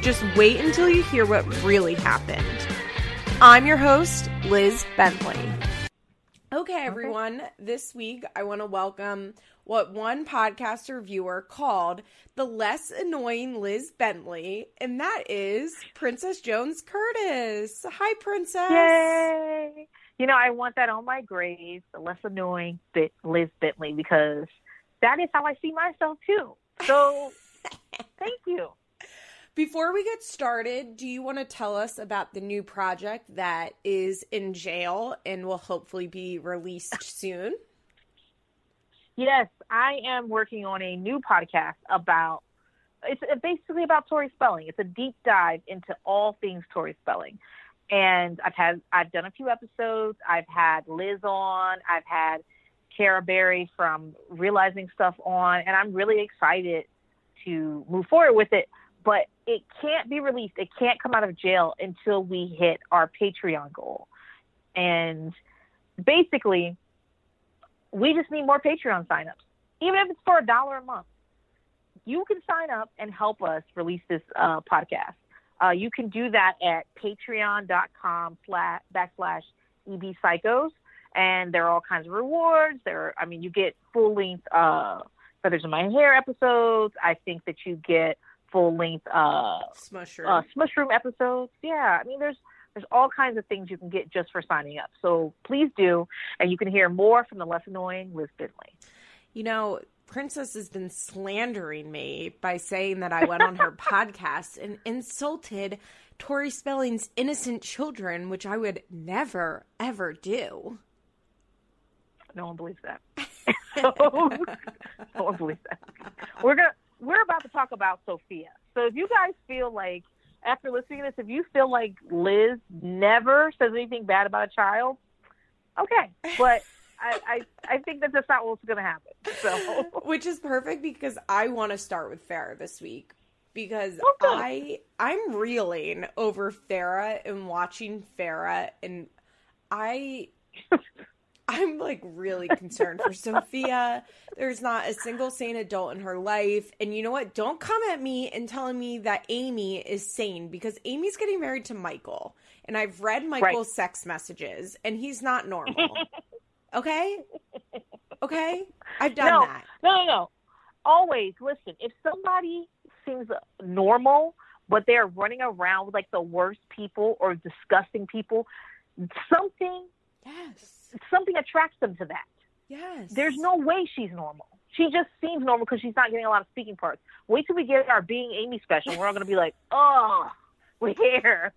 just wait until you hear what really happened. I'm your host, Liz Bentley. Okay, everyone. This week, I want to welcome what one podcaster viewer called the less annoying Liz Bentley, and that is Princess Jones Curtis. Hi, Princess. Yay! You know, I want that on my grave, the less annoying bit Liz Bentley, because that is how I see myself too. So, thank you. Before we get started, do you want to tell us about the new project that is in jail and will hopefully be released soon? Yes, I am working on a new podcast about it's basically about Tori Spelling. It's a deep dive into all things Tori Spelling. And I've had I've done a few episodes. I've had Liz on. I've had Cara Berry from Realizing Stuff on, and I'm really excited to move forward with it. But it can't be released. It can't come out of jail until we hit our Patreon goal. And basically, we just need more Patreon signups, even if it's for a dollar a month. You can sign up and help us release this uh, podcast. Uh, you can do that at patreon.com flat backslash EB Psychos. And there are all kinds of rewards. There, I mean, you get full length uh, Feathers in My Hair episodes. I think that you get full length uh, Smushroom. uh, Smushroom episodes. Yeah, I mean, there's there's all kinds of things you can get just for signing up. So please do, and you can hear more from the less annoying Liz Bentley. You know, Princess has been slandering me by saying that I went on her podcast and insulted Tori Spelling's innocent children, which I would never, ever do. No one believes that. no one believes that. We're gonna we're about to talk about Sophia. So if you guys feel like after listening to this, if you feel like Liz never says anything bad about a child, okay. But I, I, I think that that's not what's going to happen. So, which is perfect because I want to start with Farrah this week because good. I I'm reeling over Farrah and watching Farrah and I I'm like really concerned for Sophia. There's not a single sane adult in her life. And you know what? Don't come at me and telling me that Amy is sane because Amy's getting married to Michael. And I've read Michael's sex messages and he's not normal. okay? Okay? I've done no, that. no, no, no. Always listen. If somebody seems normal, but they're running around with like the worst people or disgusting people, something Yes. Something attracts them to that. Yes. There's no way she's normal. She just seems normal because she's not getting a lot of speaking parts. Wait till we get our Being Amy special. We're all going to be like, oh, we're here.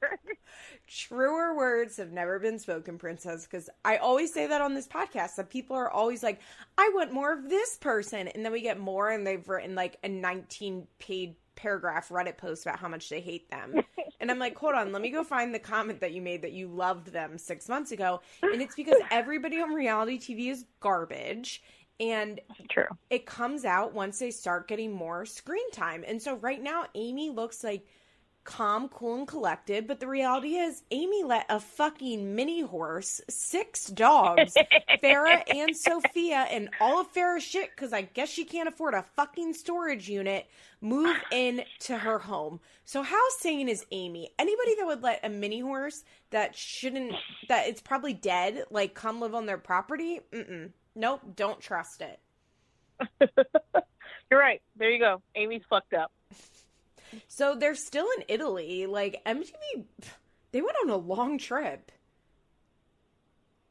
truer words have never been spoken, Princess, because I always say that on this podcast that people are always like, I want more of this person. And then we get more, and they've written like a 19 page paragraph Reddit post about how much they hate them. and I'm like, hold on, let me go find the comment that you made that you loved them six months ago. And it's because everybody on reality TV is garbage. And True. it comes out once they start getting more screen time. And so right now, Amy looks like calm, cool, and collected. But the reality is, Amy let a fucking mini horse, six dogs, Farrah and Sophia, and all of Farrah's shit, because I guess she can't afford a fucking storage unit, move in to her home. So how sane is Amy? Anybody that would let a mini horse that shouldn't, that it's probably dead, like come live on their property? Mm-mm. Nope, don't trust it. You're right. There you go. Amy's fucked up. So they're still in Italy. Like MTV, they went on a long trip.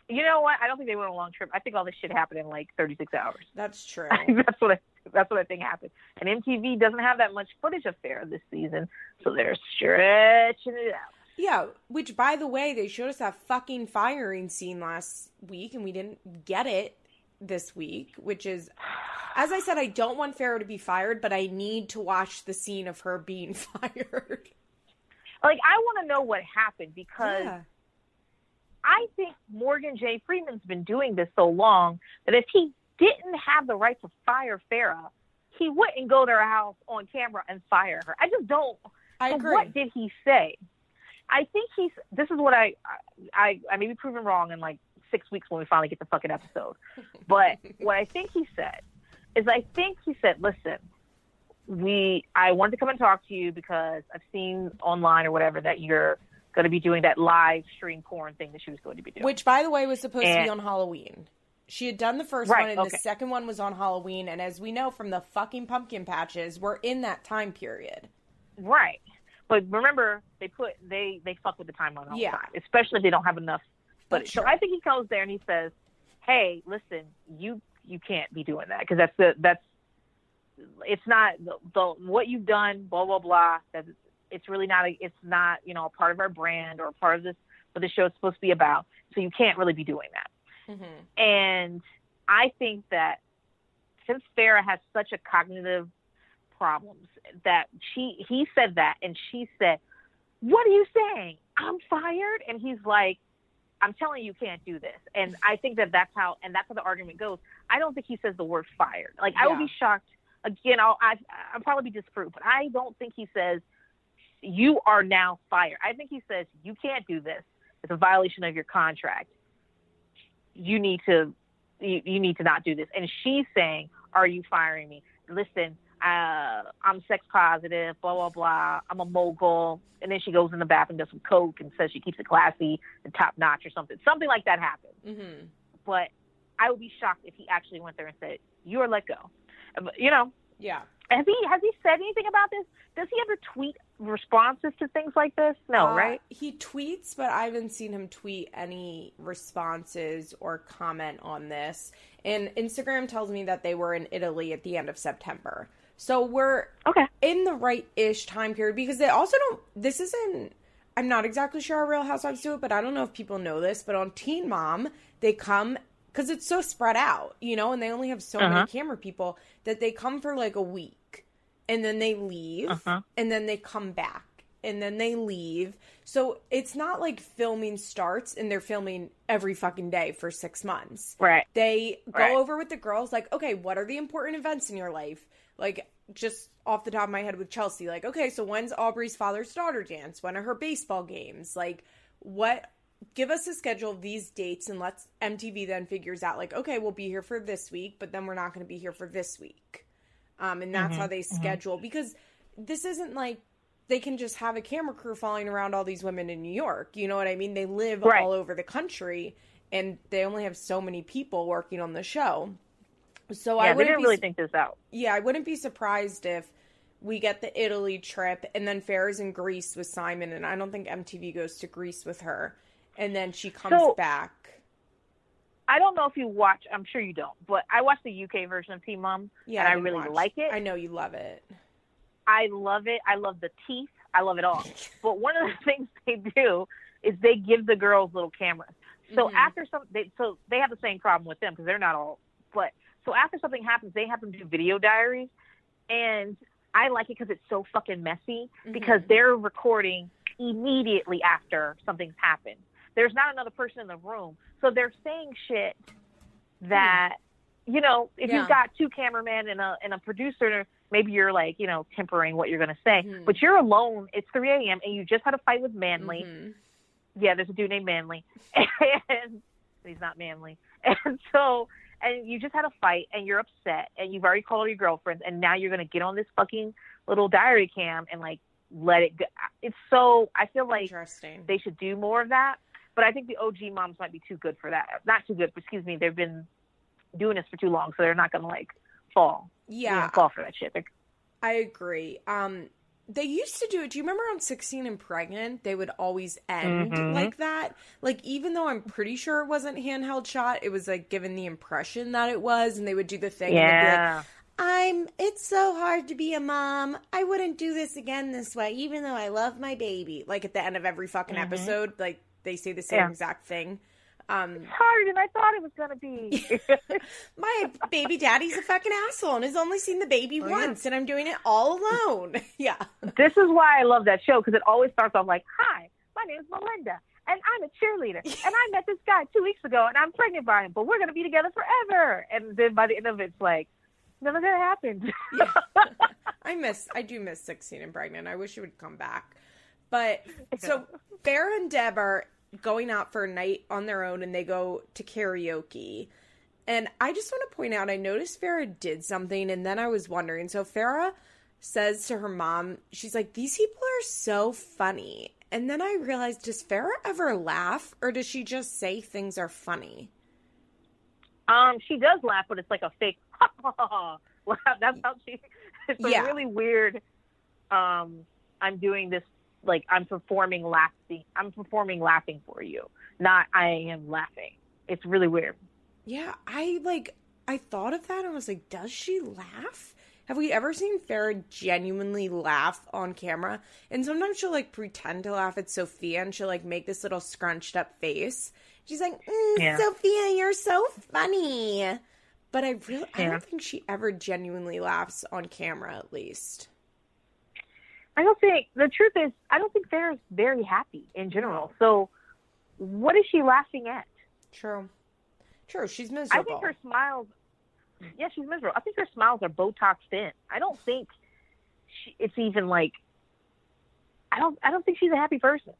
You know what? I don't think they went on a long trip. I think all this shit happened in like 36 hours. That's true. that's what I, that's what I think happened. And MTV doesn't have that much footage of Farrah this season, so they're stretching it out. yeah, which by the way, they showed us that fucking firing scene last week, and we didn't get it this week. Which is, as I said, I don't want Farrah to be fired, but I need to watch the scene of her being fired. Like I want to know what happened because Yeah. I think Morgan J. Freeman's been doing this so long that if he didn't have the right to fire Farrah, he wouldn't go to her house on camera and fire her. I just don't. I so agree. What did he say? I think he's. This is what I, I, I may be proven wrong in like six weeks when we finally get the fucking episode. But what I think he said is, I think he said, "Listen, we. I wanted to come and talk to you because I've seen online or whatever that you're going to be doing that live stream porn thing that she was going to be doing." Which, by the way, was supposed to be on Halloween. She had done the first Right, one, and okay. the second one was on Halloween. And as we know from the fucking pumpkin patches, we're in that time period. Right. But remember, they put they they fuck with the timeline all Yeah. the time, especially if they don't have enough. But That's so. I think he comes there and he says, "Hey, listen, you you can't be doing that because that's the that's it's not the, the what you've done. Blah blah blah. That it's really not a, it's not you know a part of our brand or a part of this what the show is supposed to be about. So you can't really be doing that." Mm-hmm. And I think that since Farrah has such a cognitive problems that she he said that and she said, What are you saying? I'm fired and he's like, I'm telling you you can't do this. And I think that that's how and that's how the argument goes. I don't think he says the word fired. Like I would be shocked again, I'll I I'll probably be disproved, but I don't think he says you are now fired. I think he says you can't do this. It's a violation of your contract. You need to you, you need to not do this. And she's saying, Are you firing me? Listen, uh, I'm sex positive, blah blah blah. I'm a mogul. And then she goes in the bathroom, does some coke, and says she keeps it classy and top notch or something. Something like that happened. Mm-hmm. But I would be shocked if he actually went there and said, "You are let go." Uh, You know, Yeah. has he has he said anything about this? Does he ever tweet responses to things like this? No, Uh, right? He tweets, but I haven't seen him tweet any responses or comment on this. And Instagram tells me that they were in Italy at the end of September. So we're Okay. in the right ish time period because they also don't. This isn't. I'm not exactly sure how Real Housewives do it, but I don't know if people know this. But on Teen Mom, they come because it's so spread out, you know, and they only have so Uh-huh. many camera people that they come for like a week and then they leave Uh-huh. and then they come back and then they leave. So it's not like filming starts and they're filming every fucking day for six months. Right. They go Right. over with the girls, like, okay, what are the important events in your life? Like, just off the top of my head with Chelsea, like, okay, so when's Aubree's father's daughter dance? When are her baseball games? Like, what? Give us a schedule of these dates and let's MTV then figures out, like, okay, we'll be here for this week, but then we're not going to be here for this week. Um, and that's how they schedule because this isn't like they can just have a camera crew following around all these women in New York. You know what I mean? They live Right. all over the country and they only have so many people working on the show. So I Yeah, they wouldn't really su- think this out. yeah, I wouldn't be surprised if we get the Italy trip and then Farrah's in Greece with Simon and I don't think MTV goes to Greece with her and then she comes So- back. I don't know if you watch. I'm sure you don't, but I watched the UK version of Teen Mom, Yeah, and I, didn't really watch- like it. I know you love it. I love it. I love the teeth. I love it all. but one of the things they do is they give the girls little cameras. So Mhm. after some, they, so they have the same problem with them because they're not all. But so after something happens, they have them do video diaries, and I like it because it's so fucking messy because Mhm. they're recording immediately after something's happened. There's not another person in the room, so they're saying shit that you know if Yeah. you've got two cameramen and a and a producer maybe you're like you know tempering what you're going to say Mhm. but you're alone it's 3 a.m and you just had a fight with manly Mhm. yeah there's a dude named manly and he's not manly and so and you just had a fight and you're upset and you've already called all your girlfriends and now you're going to get on this fucking little diary cam and like let it go it's so i feel like Interesting. they should do more of that. But I think the OG moms might be too good for that. Not too good, excuse me. They've been doing this for too long, so they're not gonna like fall. Yeah, fall for that shit. They're, I agree. Um, they used to do it. Do you remember on 16 and Pregnant? They would always end Mhm. like that. Like, even though I'm pretty sure it wasn't handheld shot, it was like given the impression that it was, and they would do the thing. And be like, yeah, I'm, it's so hard to be a mom. I wouldn't do this again this way, even though I love my baby. Like, at the end of every fucking Mhm. episode, like, they say the same Yeah. exact thing Um, it's harder than I thought it was gonna be. my baby daddy's a fucking asshole and has only seen the baby Oh, yeah. once, and I'm doing it all alone. yeah. this is why I love that show because it always starts off like, "Hi, my name is Melinda, and I'm a cheerleader, and I met this guy two weeks ago, and I'm pregnant by him, but we're gonna be together forever." And then by the end of it, it's like, none of that happened. Yeah. I miss I do miss 16 and pregnant. I wish it would come back. But so Farrah and Deb are going out for a night on their own and they go to karaoke. And I just want to point out I noticed Farrah did something and then I was wondering. So Farrah says to her mom, she's like, These people are so funny. And then I realized, does Farrah ever laugh or does she just say things are funny? Um, she does laugh, but it's like a fake laugh. That's how she. It's a Yeah. really weird. Um, I'm doing this like I'm performing laughing. I'm performing laughing for you, not I am laughing. It's really weird. Yeah, I like I thought of that and was like, does she laugh? Have we ever seen Farrah genuinely laugh on camera? And sometimes she'll like pretend to laugh at Sophia and she'll like make this little scrunched up face. She's like, mm, Yeah. Sophia, you're so funny. But I really I don't think she ever genuinely laughs on camera at least. I don't think the truth is I don't think Farrah's very happy in general. So, what is she laughing at? True. True, she's miserable. I think her smiles. Yeah, she's miserable. I think her smiles are Botoxed in. I don't think she, it's even like. I don't. I don't think she's a happy person.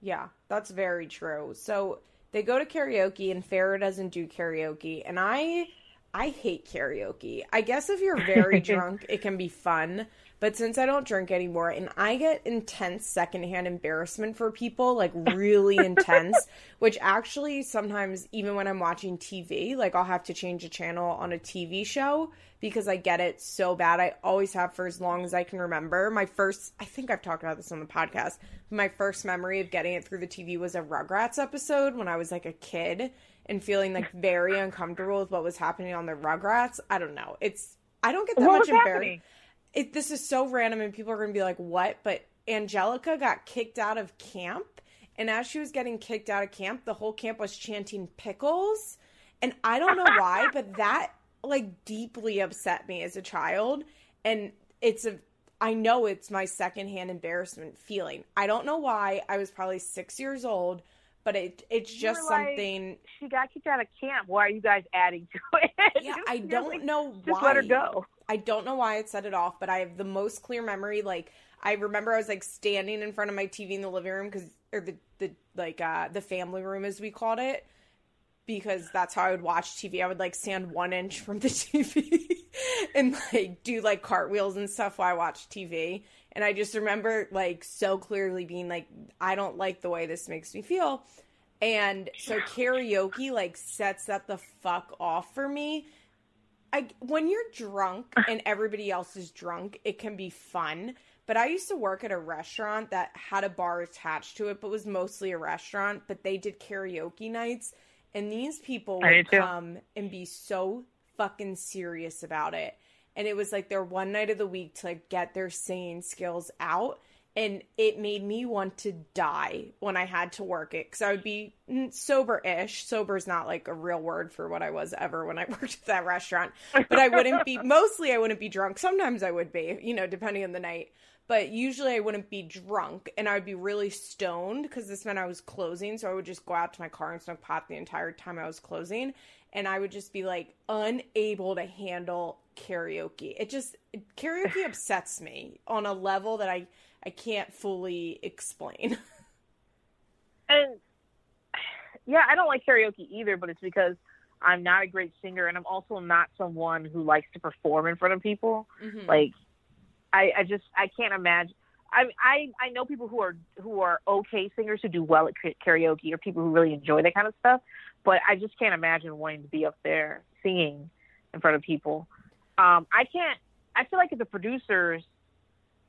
Yeah, that's very true. So they go to karaoke and Farrah doesn't do karaoke and I I hate karaoke. I guess if you're very drunk it can be fun, but since I don't drink anymore and I get intense secondhand embarrassment for people, like really intense, which actually sometimes even when I'm watching TV, like I'll have to change a channel on a TV show because I get it so bad. I always have for as long as I can remember. My first, I think I've talked about this on the podcast. My first memory of getting it through the TV was a Rugrats episode when I was like a kid and feeling like very uncomfortable with what was happening on the Rugrats. I don't know. It's I don't get that what much embarrassment? It this is so random and people are going to be like what but angelica got kicked out of camp and as she was getting kicked out of camp the whole camp was chanting pickles and i don't know why but that like deeply upset me as a child and it's a i know it's my secondhand embarrassment feeling i don't know why i was probably six years old but it it's just like, something She got kicked out of camp. Why are you guys adding to it? yeah i don't like, know Just let her go. I don't know why it set it off, but I have the most clear memory. Like I remember I was like standing in front of my TV in the living room because, or the the like uh the family room as we called it, because that's how I would watch TV. I would like stand one inch from the TV and like do like cartwheels and stuff while I watched TV. And I just remember like so clearly being like, I don't like the way this makes me feel. And so karaoke like sets that the fuck off for me. I when you're drunk and everybody else is drunk, it can be fun. But I used to work at a restaurant that had a bar attached to it, but was mostly a restaurant. But they did karaoke nights, and these people I would come and be so fucking serious about it. And it was like their one night of the week to like get their singing skills out. And it made me want to die when I had to work it because I would be sober ish. Sober is not like a real word for what I was ever when I worked at that restaurant. But I wouldn't be, mostly, I wouldn't be drunk. Sometimes I would be, you know, depending on the night. But usually I wouldn't be drunk and I would be really stoned because this meant I was closing. So I would just go out to my car and smoke pot the entire time I was closing. And I would just be like unable to handle karaoke. It just, karaoke upsets me on a level that I, I can't fully explain. And yeah, I don't like karaoke either, but it's because I'm not a great singer, and I'm also not someone who likes to perform in front of people. Mhm. Like, I, I just I can't imagine. I I I know people who are who are okay singers who do well at karaoke, or people who really enjoy that kind of stuff. But I just can't imagine wanting to be up there singing in front of people. Um, I can't. I feel like if the producers,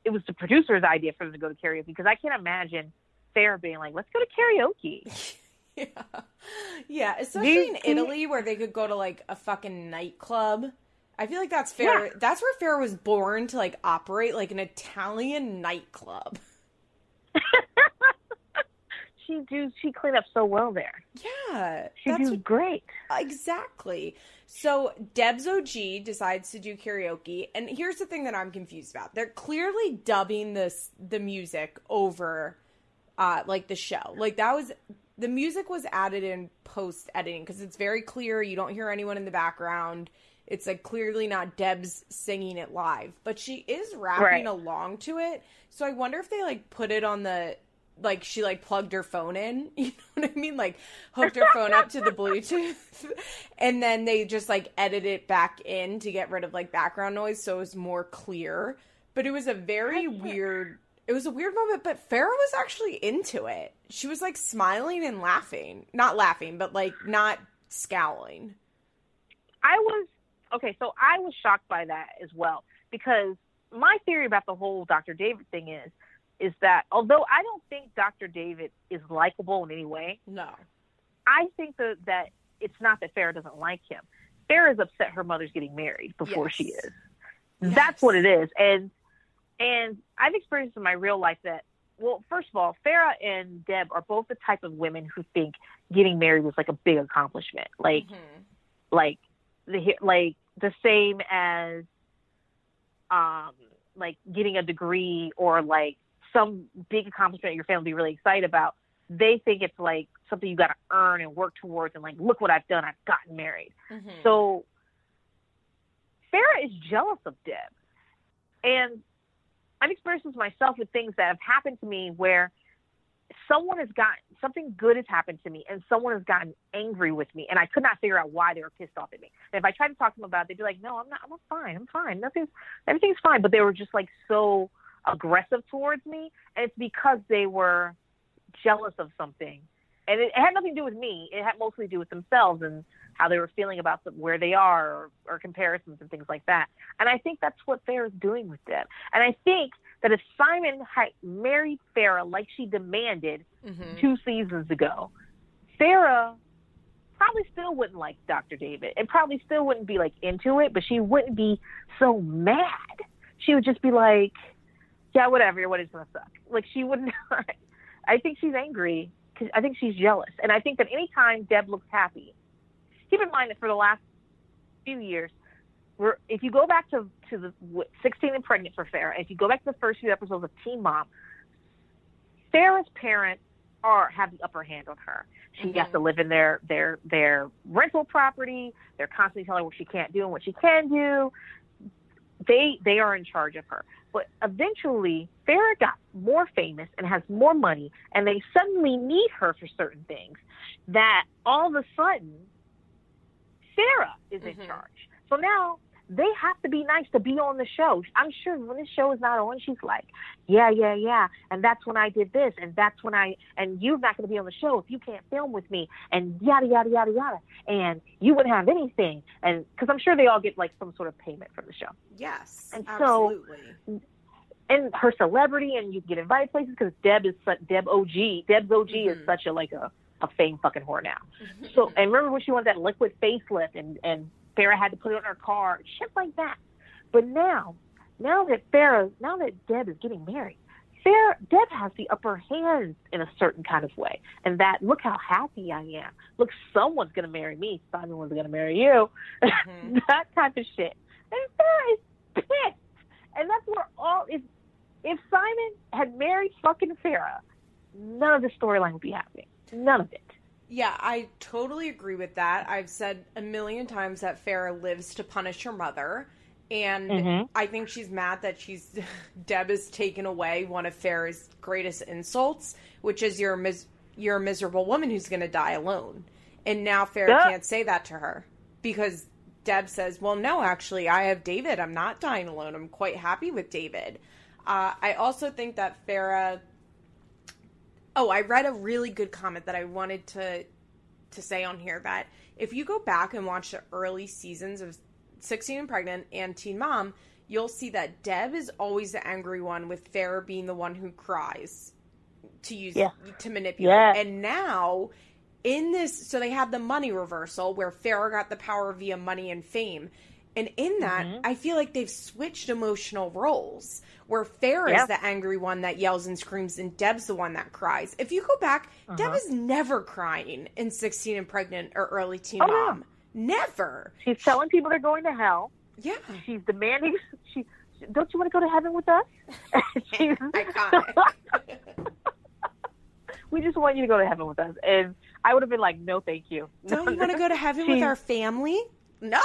it was the producers' idea for them to go to karaoke because I can't imagine Fair being like, "Let's go to karaoke." Yeah. Yeah, especially in you- Italy where they could go to like a fucking nightclub. I feel like that's fair. Yeah. That's where Fair was born to like operate like an Italian nightclub. she do she cleaned up so well there. Yeah, she do what, great. Exactly. So Deb's OG decides to do karaoke, and here's the thing that I'm confused about: they're clearly dubbing this the music over, uh, like the show. Like that was the music was added in post editing because it's very clear. You don't hear anyone in the background. It's like clearly not Deb's singing it live, but she is rapping right. along to it. So I wonder if they like put it on the like she like plugged her phone in, you know what I mean? Like hooked her phone up to the Bluetooth and then they just like edit it back in to get rid of like background noise so it was more clear. But it was a very weird it was a weird moment, but Farrah was actually into it. She was like smiling and laughing. Not laughing, but like not scowling. I was okay, so I was shocked by that as well because my theory about the whole Dr. David thing is is that although I don't think Dr. David is likable in any way, no, I think that that it's not that Farrah doesn't like him. Farrah is upset her mother's getting married before yes. she is. Yes. That's what it is, and and I've experienced in my real life that well, first of all, Farrah and Deb are both the type of women who think getting married is like a big accomplishment, like mm-hmm. like the like the same as um like getting a degree or like some big accomplishment your family be really excited about, they think it's like something you got to earn and work towards, and like, look what I've done, I've gotten married. Mm-hmm. So Farrah is jealous of Deb, and I've experienced this myself with things that have happened to me where someone has gotten something good has happened to me and someone has gotten angry with me and I could not figure out why they were pissed off at me. And if I tried to talk to them about it, they'd be like, No, I'm not I'm fine, I'm fine. Nothing's everything's fine. But they were just like so aggressive towards me, and it's because they were jealous of something. And it, it had nothing to do with me. It had mostly to do with themselves and how they were feeling about the, where they are or, or comparisons and things like that. And I think that's what Farrah's doing with them. And I think that if Simon had married Farrah like she demanded mm-hmm. two seasons ago, Farrah probably still wouldn't like Dr. David and probably still wouldn't be like into it, but she wouldn't be so mad. She would just be like, yeah, whatever, what is gonna suck. Like she would not. I think she's angry because I think she's jealous, and I think that anytime Deb looks happy, keep in mind that for the last few years, we're if you go back to to the 16 and pregnant for Farrah, if you go back to the first few episodes of Teen Mom, Farrah's parents are have the upper hand on her. She mm-hmm. has to live in their their their rental property. They're constantly telling her what she can't do and what she can do. They they are in charge of her. But eventually, Farrah got more famous and has more money, and they suddenly need her for certain things. That all of a sudden, Farrah is mm-hmm. in charge. So now they have to be nice to be on the show. I'm sure when this show is not on, she's like, yeah, yeah, yeah. And that's when I did this. And that's when I, and you're not going to be on the show if you can't film with me and yada, yada, yada, yada. And you wouldn't have anything. And because I'm sure they all get like some sort of payment from the show. Yes. And absolutely. so, and her celebrity and you get invited places because Deb is such, Deb OG, Deb's OG mm-hmm. is such a, like a, a fame fucking whore now. so, and remember when she wanted that liquid facelift and, and Farrah had to put it on her car, shit like that. But now, now that Farrah, now that Deb is getting married, Farrah, Deb has the upper hand in a certain kind of way. And that, look how happy I am. Look, someone's going to marry me. Simon was going to marry you. Mm-hmm. that type of shit. And Farrah is pissed. And that's where all, if, if Simon had married fucking Farrah, none of the storyline would be happening. None of it. Yeah, I totally agree with that. I've said a million times that Farrah lives to punish her mother. And mm-hmm. I think she's mad that she's Deb has taken away one of Farrah's greatest insults, which is you're mis- you're a miserable woman who's going to die alone. And now Farrah yeah. can't say that to her because Deb says, "Well, no, actually, I have David. I'm not dying alone. I'm quite happy with David." Uh, I also think that Farrah Oh, I read a really good comment that I wanted to to say on here that if you go back and watch the early seasons of 16 and Pregnant and Teen Mom, you'll see that Deb is always the angry one with Farrah being the one who cries to use yeah. to manipulate. Yeah. And now in this so they had the money reversal where Farrah got the power via money and fame. And in that, Mhm. I feel like they've switched emotional roles where Farrah Yeah. is the angry one that yells and screams and Deb's the one that cries. If you go back, Deb Uh-huh. is never crying in 16 and pregnant or early teen Oh, no. mom. Never. She's telling people they're going to hell. Yeah. She's demanding. She don't you want to go to heaven with us? She's- Iconic. we just want you to go to heaven with us. And I would have been like, no, thank you. Don't you want to go to heaven with our family? No.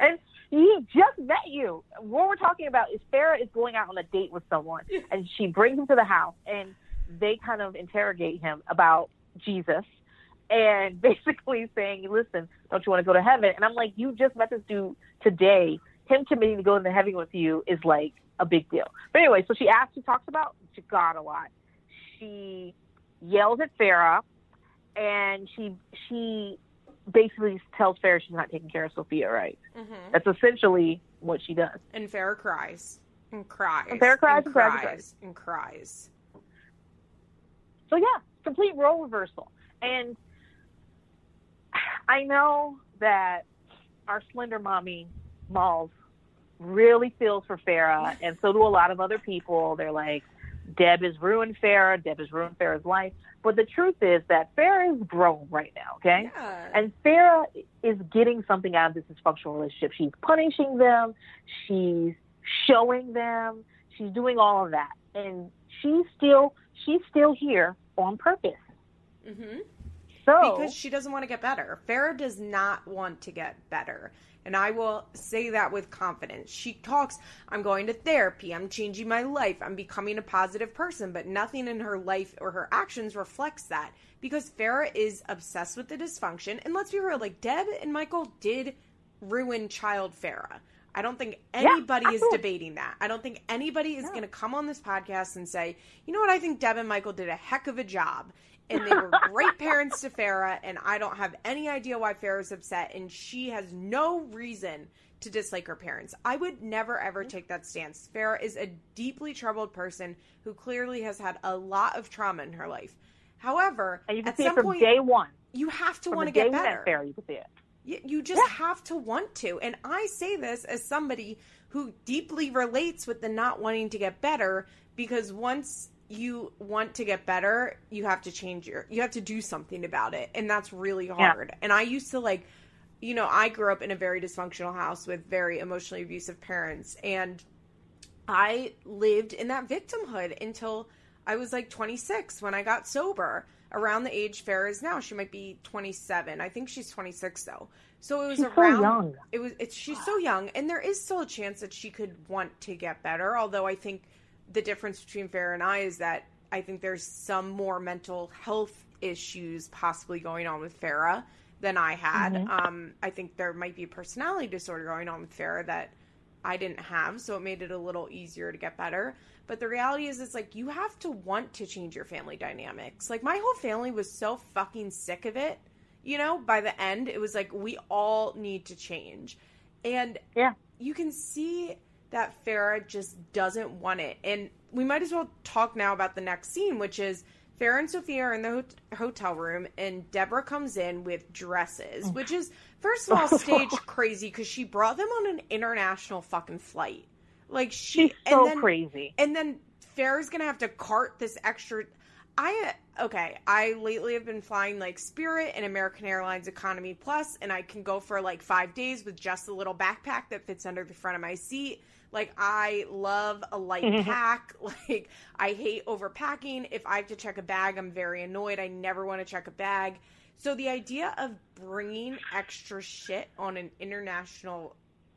and he just met you. What we're talking about is Farrah is going out on a date with someone, and she brings him to the house, and they kind of interrogate him about Jesus, and basically saying, "Listen, don't you want to go to heaven?" And I'm like, "You just met this dude today. Him committing to go into heaven with you is like a big deal." But anyway, so she asks, she talks about God a lot. She yells at Farrah, and she she basically tells Farrah she's not taking care of Sophia right. hmm That's essentially what she does. And Farrah cries and cries. And Farrah cries and cries and cries and cries. So yeah, complete role reversal. And I know that our slender mommy Malls really feels for Farrah, and so do a lot of other people. They're like, Deb has ruined Farrah. Deb has ruined Farrah's life. But the truth is that Farrah is grown right now. Okay. Yeah. And Farrah is getting something out of this dysfunctional relationship. She's punishing them. She's showing them. She's doing all of that, and she's still she's still here on purpose. hmm So because she doesn't want to get better. Farrah does not want to get better. And I will say that with confidence. She talks, I'm going to therapy, I'm changing my life, I'm becoming a positive person, but nothing in her life or her actions reflects that because Farrah is obsessed with the dysfunction. And let's be real, like Deb and Michael did ruin child Farrah. I don't think anybody is debating that. I don't think anybody is No. going to come on this podcast and say, you know what, I think Deb and Michael did a heck of a job and they were great parents to Farrah, and I don't have any idea why Farrah's upset, and she has no reason to dislike her parents. I would never ever take that stance. Farrah is a deeply troubled person who clearly has had a lot of trauma in her life. However, and you can at see it some from point, day one. you have to want to get better. you can see it. You, you just have to want to. And I say this as somebody who deeply relates with the not wanting to get better because once you want to get better, you have to change your, you have to do something about it. And that's really hard. And I used to like, you know, I grew up in a very dysfunctional house with very emotionally abusive parents. And I lived in that victimhood until I was like 26 when I got sober. Around the age Farrah is now, she might be 27. I think she's 26 though. So it was She's so around. young. It was. It's she's so young, and there is still a chance that she could want to get better. Although I think the difference between Farrah and I is that I think there's some more mental health issues possibly going on with Farrah than I had. Mhm. Um, I think there might be a personality disorder going on with Farrah that I didn't have, so it made it a little easier to get better. But the reality is, it's like you have to want to change your family dynamics. Like my whole family was so fucking sick of it. You know, by the end, it was like we all need to change, and Yeah. you can see that Farrah just doesn't want it. And we might as well talk now about the next scene, which is Farrah and Sophia are in the hot- hotel room, and Deborah comes in with dresses, oh which is first of all stage crazy because she brought them on an international fucking flight. Like she, She's so and then, crazy. and then Farrah's gonna have to cart this extra. I uh, okay. I lately have been flying like Spirit and American Airlines Economy Plus, and I can go for like five days with just a little backpack that fits under the front of my seat. Like I love a light pack. Like I hate overpacking. If I have to check a bag, I'm very annoyed. I never want to check a bag. So the idea of bringing extra shit on an international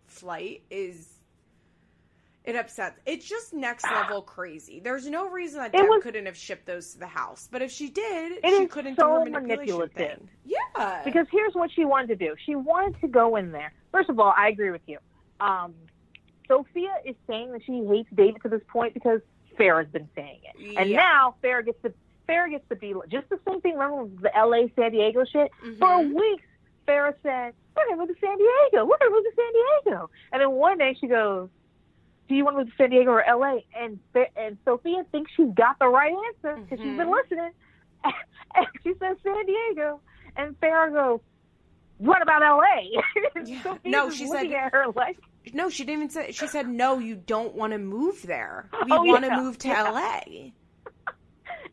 flight is it upsets. It's just next level crazy. There's no reason that Deb was- couldn't have shipped those to the house, but if she did, she couldn't so do her manipulation manipulative. thing. Yeah, Because here's what she wanted to do. She wanted to go in there. First of all, I agree with you. Um, Sophia is saying that she hates David to this point because Farrah's been saying it, and Yeah. now Farrah gets to Farrah gets to be just the same thing. Remember the L.A. San Diego shit? For Mhm. weeks, Farrah said, "We're gonna move to San Diego. We're gonna move to San Diego." And then one day she goes, "Do you want to move to San Diego or L.A.?" And and Sophia thinks she's got the right answer because she's been Mhm. listening, and she says San Diego, and Farrah goes, what about LA? Yeah. No, she said at her like no, she didn't even say. She said no. You don't want to move there. We Oh, want to yeah. move to Yeah. LA.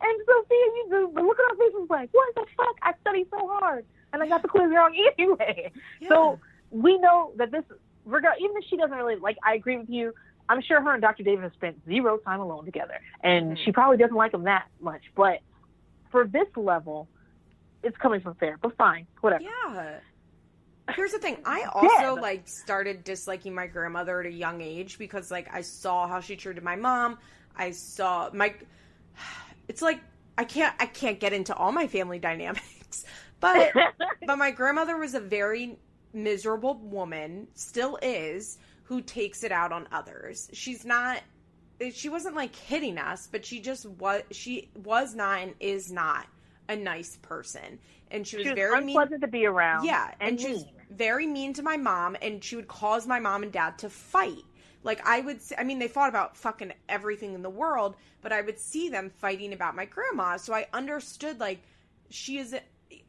And Sophia, you the look on her face was like, "What the fuck? I studied so hard, and I got the quiz wrong anyway." So we know that this, regard, even if she doesn't really like, I agree with you. I'm sure her and Dr. David have spent zero time alone together, and Mhm. she probably doesn't like him that much. But for this level, it's coming from fair. But fine, whatever. Yeah. Here's the thing. I also Deb. like started disliking my grandmother at a young age because like I saw how she treated my mom. I saw my it's like I can't I can't get into all my family dynamics. But but my grandmother was a very miserable woman, still is, who takes it out on others. She's not she wasn't like hitting us, but she just was she was not and is not a nice person. And she was, she was very mean unpleasant to be around. yeah, and, and, she was mean. Very mean to my mom, and she would cause my mom and dad to fight. Like I would, I mean, they fought about fucking everything in the world, but I would see them fighting about my grandma. So I understood, like, she is,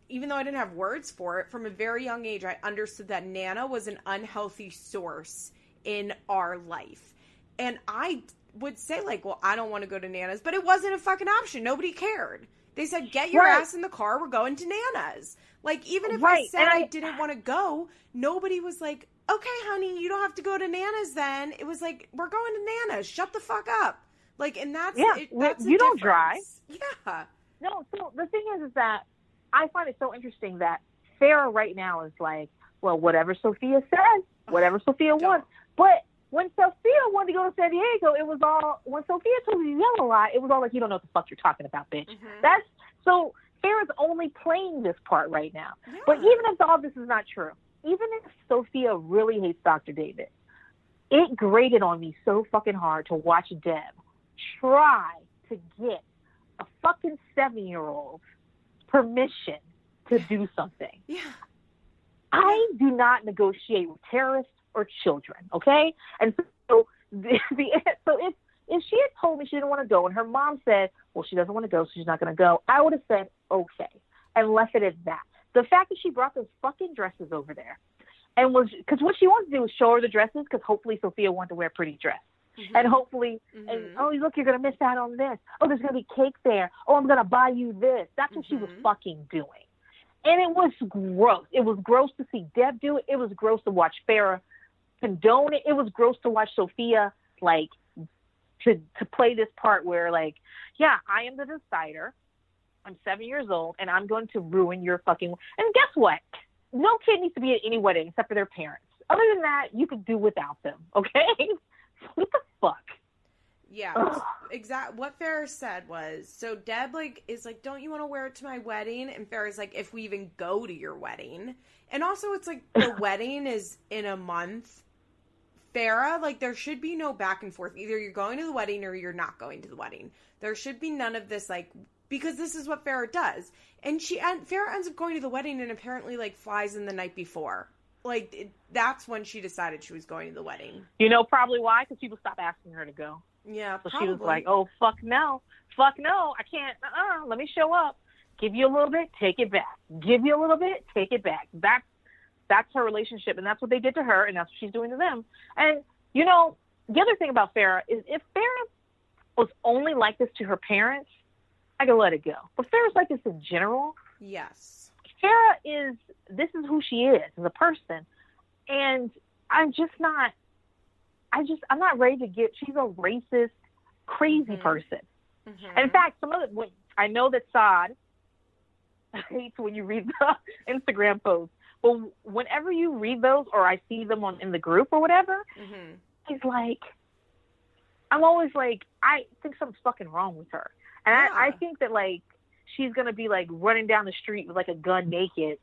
even though I didn't have words for it from a very young age, I understood that Nana was an unhealthy source in our life, and I would say like, well, I don't want to go to Nana's, but it wasn't a fucking option. Nobody cared. They said, get your Right. ass in the car. We're going to Nana's. Like, even if I said I, I- didn't want to go, nobody was like, okay, honey, you don't have to go to Nana's then. It was like, we're going to Nana's. Shut the fuck up. Like, and that's, Yeah, it, that's you don't difference. Yeah. No, so the thing is, is that I find it so interesting that Farrah right now is like, well, whatever Sophia says, whatever Sophia Don't. wants. But when Sophia wanted to go to San Diego, it was all when Sophia told you to yell a lot, it was all like, you don't know what the fuck you're talking about, bitch. Mhm. That's so Farrah's only playing this part right now. But even if all this is not true, even if Sophia really hates Dr. David, it grated on me so fucking hard to watch Deb try to get a fucking seven year old permission to do something. Yeah. I do not negotiate with terrorists or children, okay? And so, the, the so if if she had told me she didn't want to go, and her mom said, "Well, she doesn't want to go, so she's not going to go," I would have said, "Okay," and left it at that. The fact that she brought those fucking dresses over there, and was because what she wanted to do was show her the dresses, because hopefully Sophia wanted to wear a pretty dress, Mhm. and hopefully and Mhm. oh look you're gonna miss out on this oh there's gonna be cake there oh i'm gonna buy you this that's what she was Mhm. fucking doing and it was gross it was gross to see deb do it it was gross to watch farrah condone it it was gross to watch sophia like to to play this part where like yeah i am the decider i'm seven years old and i'm going to ruin your fucking and guess what no kid needs to be at any wedding except for their parents other than that you could do without them okay what the fuck Yeah, exact. What Farrah's said was so. Deb like is like, "Don't you want to wear it to my wedding?" And Farrah's like, "If we even go to your wedding." And also, it's like the wedding is in a month. Farrah, like, there should be no back and forth. Either you're going to the wedding or you're not going to the wedding. There should be none of this, like, because this is what Farrah does. And she and Farrah ends up going to the wedding and apparently like flies in the night before. Like it, that's when she decided she was going to the wedding. You know probably why? Because people stopped asking her to go. Yeah, So probably. she was like, "Oh fuck no, fuck no, I can't. Uh-uh, let me show up. Give you a little bit, take it back. Give you a little bit, take it back. That's that's her relationship, and that's what they did to her, and that's what she's doing to them. And you know, the other thing about Farrah is if Farrah was only like this to her parents, I could let it go. But Farrah's like this in general. yes. Farrah is this is who she is as a person, and I'm just not. I just I'm not ready to get. She's a racist, crazy Mhm. person. Mhm. And in fact, some of the when, I know that Saad hates when you read the Instagram posts, but whenever you read those or I see them on in the group or whatever, Mhm. he's like, I'm always like, I think something's fucking wrong with her, and I, I think that like she's gonna be like running down the street with like a gun naked.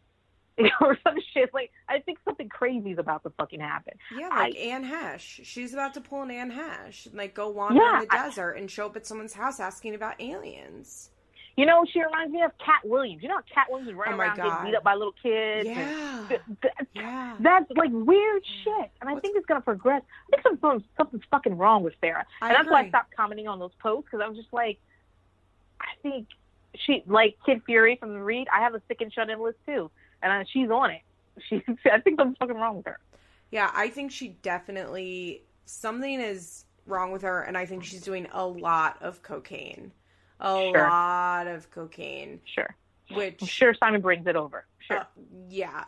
or some shit like I think something crazy is about to fucking happen. Yeah, I- like Anne Heche. She's about to pull an Anne Heche and like go wander Yeah, in the I- desert and show up at someone's house asking about aliens. You know, she reminds me of Katt Williams. You know, how Katt Williams is oh running Oh around God. getting beat up by little kids. Yeah. th- th- Yeah. That's like weird shit, and I What's- think it's gonna progress. I think something something's fucking wrong with Farrah, I and that's why I stopped commenting on those posts because I was just like, I think she like Kid Fury from the Read. I have a sick and shut in list too, and I, she's on it. She, I think something's fucking wrong with her. Yeah, I think she definitely something is wrong with her, and I think she's doing a lot of cocaine, a Sure. lot of cocaine, Sure. which I'm sure Simon brings it over. Sure. Uh, yeah.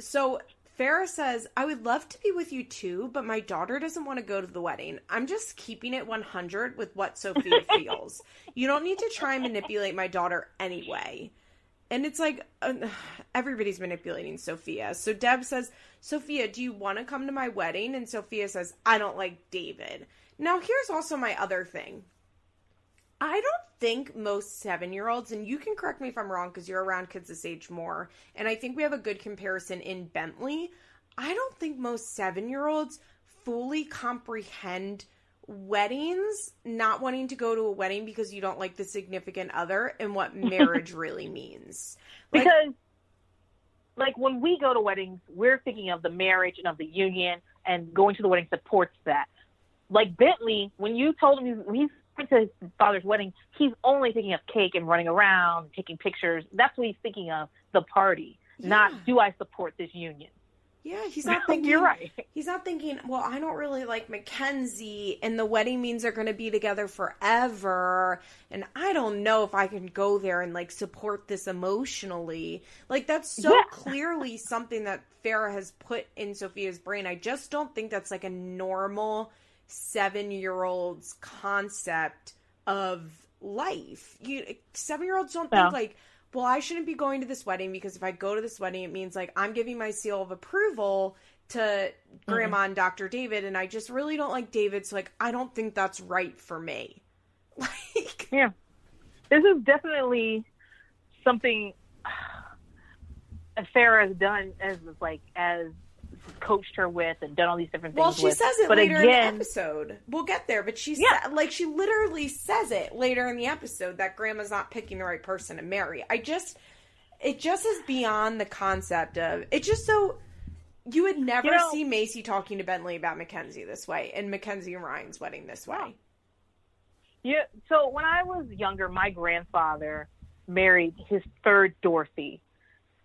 So Farrah says, I would love to be with you too, but my daughter doesn't want to go to the wedding. I'm just keeping it 100 with what Sophia feels. You don't need to try and manipulate my daughter anyway. And it's like, uh, everybody's manipulating Sophia. So Deb says, Sophia, do you want to come to my wedding? And Sophia says, I don't like David. Now, here's also my other thing. I don't think most seven year olds, and you can correct me if I'm wrong because you're around kids this age more, and I think we have a good comparison in Bentley. I don't think most seven year olds fully comprehend weddings, not wanting to go to a wedding because you don't like the significant other, and what marriage really means. Like- because like when we go to weddings, we're thinking of the marriage and of the union, and going to the wedding supports that. Like Bentley, when you told him when he went to his father's wedding, he's only thinking of cake and running around, taking pictures. That's what he's thinking of, the party, Yeah. not do I support this union. Yeah, he's not thinking. You're right. He's not thinking, well, I don't really like Mackenzie, and the wedding means they're going to be together forever, and I don't know if I can go there and like support this emotionally. Like that's so Yeah. clearly something that Farrah has put in Sophia's brain. I just don't think that's like a normal seven-year-old's concept of life. You seven-year-olds don't Yeah. think like well, I shouldn't be going to this wedding because if I go to this wedding, it means like I'm giving my seal of approval to Grandma and Dr. David, and I just really don't like David, so like I don't think that's right for me. Like, Yeah. This is definitely something Farrah has done as like as coached her with and done all these different things. well, she with. says it but later again, in the episode. We'll get there, but she Yeah. sa- like she literally says it later in the episode that Grandma's not picking the right person to marry. I just, it just is beyond the concept of it's just so. You would never You know- see Macy talking to Bentley about Mackenzie this way, and Mackenzie and Ryan's wedding this way. Yeah. So when I was younger, my grandfather married his third Dorothy.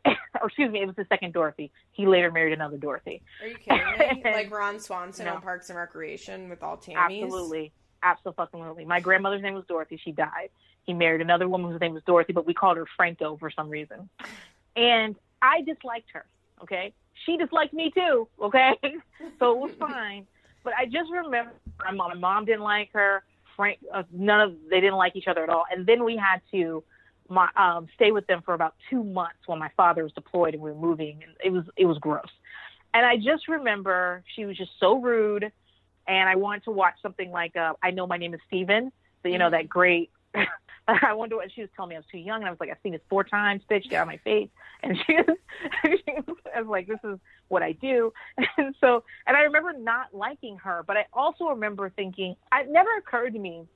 or excuse me, it was the second Dorothy. He later married another Dorothy. Are you kidding me? like Ron Swanson No. on Parks and Recreation with all Tammys? Absolutely. Absolutely. My grandmother's name was Dorothy. She died. He married another woman whose name was Dorothy, but we called her Franco for some reason. And I disliked her. Okay. She disliked me too. Okay. so it was fine. But I just remember my mom, my mom didn't like her. Frank, uh, none of they didn't like each other at all. And then we had to my, um, stay with them for about two months when my father was deployed and we were moving. And it was it was gross. And I just remember she was just so rude. And I wanted to watch something like uh, I know my name is Steven. So, you know that great. I wonder what she was telling me. I was too young, and I was like, I've seen this four times. Bitch, get out of my face. And she was, she was, I was like, this is what I do. And so, and I remember not liking her, but I also remember thinking, it never occurred to me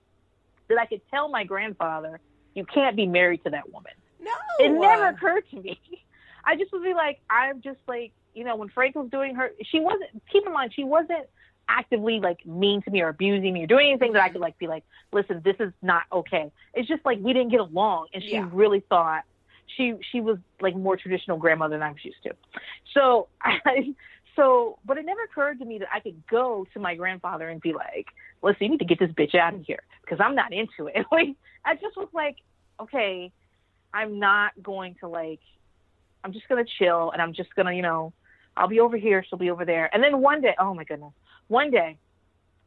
that I could tell my grandfather, you can't be married to that woman. No. It never occurred to me. I just would be like, I'm just like, you know, when Frank was doing her, she wasn't, keep in mind, she wasn't actively like mean to me or abusing me or doing anything that I could like be like, listen, this is not okay. It's just like we didn't get along. And she Yeah. really thought she, she was like more traditional grandmother than I was used to. So I, so, but it never occurred to me that I could go to my grandfather and be like, listen, you need to get this bitch out of here because I'm not into it. Like, I just was like, okay, I'm not going to like, I'm just going to chill and I'm just going to, you know, I'll be over here, she'll be over there. And then one day, oh my goodness, one day,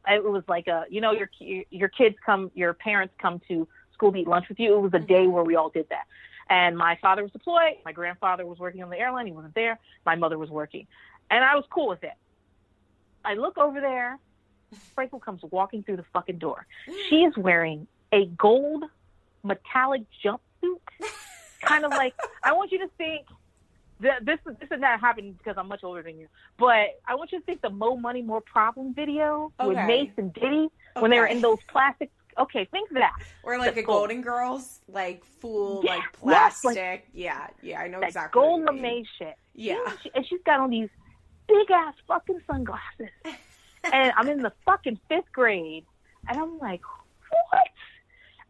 it was like a, you know, your your kids come, your parents come to school to eat lunch with you. It was a day where we all did that. And my father was deployed. My grandfather was working on the airline. He wasn't there. My mother was working, and I was cool with it. I look over there. Frankel comes walking through the fucking door. She is wearing a gold metallic jumpsuit, kind of like I want you to think that this this is not happening because I'm much older than you, but I want you to think the Mo Money More Problem video with Okay. Mase and Diddy when they were in those plastic. Okay, think of that Or like the a gold. Golden Girls, like full, Yeah, like yes, like- plastic. yeah, yeah, I know exactly. gold lame shit. Yeah. She- and she's got on these big ass fucking sunglasses. and I'm in the fucking fifth grade, and I'm like, what?